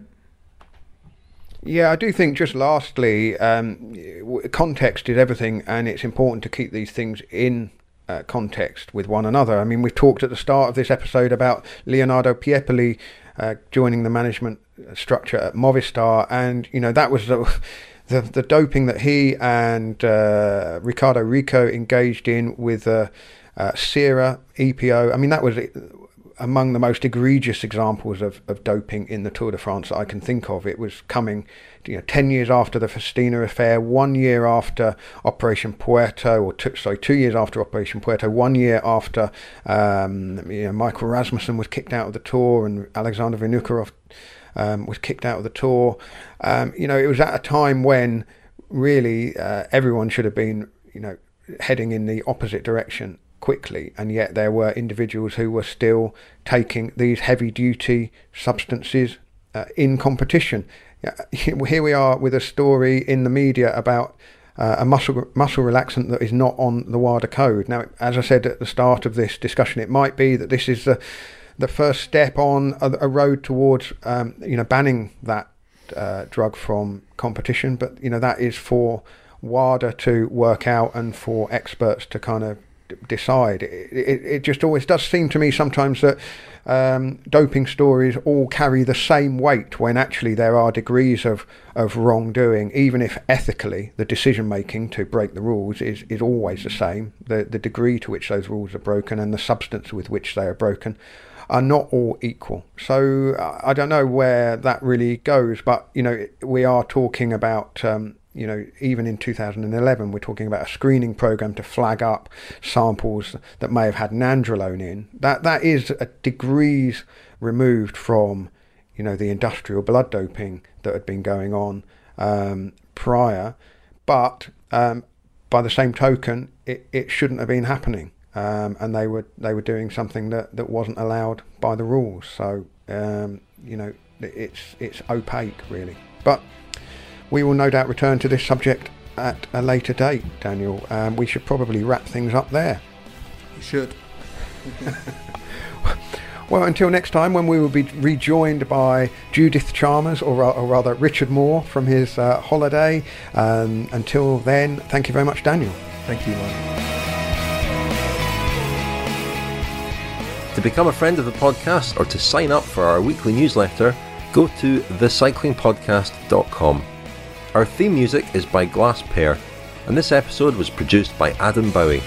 Yeah, I do think just lastly, um, context is everything, and it's important to keep these things in uh, context with one another. I mean, we've talked at the start of this episode about Leonardo Piepoli uh, joining the management structure at Movistar, and you know that was the the, the doping that he and uh, Riccardo Riccò engaged in with uh, uh, CERA EPO. I mean, that was among the most egregious examples of, of doping in the Tour de France that I can think of. It was coming you know, 10 years after the Festina affair, one year after Operation Puerto, or two, sorry, two years after Operation Puerto, one year after um, you know, Michael Rasmussen was kicked out of the Tour and Alexander Vinokurov um, was kicked out of the Tour. Um, you know, it was at a time when really uh, everyone should have been, you know, heading in the opposite direction quickly, and yet there were individuals who were still taking these heavy duty substances uh, in competition. Here we are with a story in the media about uh, a muscle muscle relaxant that is not on the WADA code. Now, as I said at the start of this discussion, it might be that this is the the first step on a, a road towards um, you know banning that uh, drug from competition. But you know that is for WADA to work out and for experts to kind of decide. It, it, it, just always does seem to me sometimes that um, doping stories all carry the same weight when actually there are degrees of, of wrongdoing, even if ethically the decision making to break the rules is, is always the same. The, the degree to which those rules are broken and the substance with which they are broken are not all equal. So I don't know where that really goes, but you know we are talking about um, you know, even in 2011, we're talking about a screening program to flag up samples that may have had nandrolone in. That that is a degrees removed from, you know, the industrial blood doping that had been going on um, prior. But um, by the same token, it, it shouldn't have been happening, um, and they were they were doing something that, that wasn't allowed by the rules. So um, you know, it's it's opaque really, but we will no doubt return to this subject at a later date, Daniel. Um, we should probably wrap things up there. You should. well, until next time, when we will be rejoined by Judith Chalmers, or, or rather Richard Moore from his uh, holiday. Um, until then, thank you very much, Daniel. Thank you, Mike. To become a friend of the podcast or to sign up for our weekly newsletter, go to thecyclingpodcast.com. Our theme music is by Glass and this episode was produced by Adam Bowie.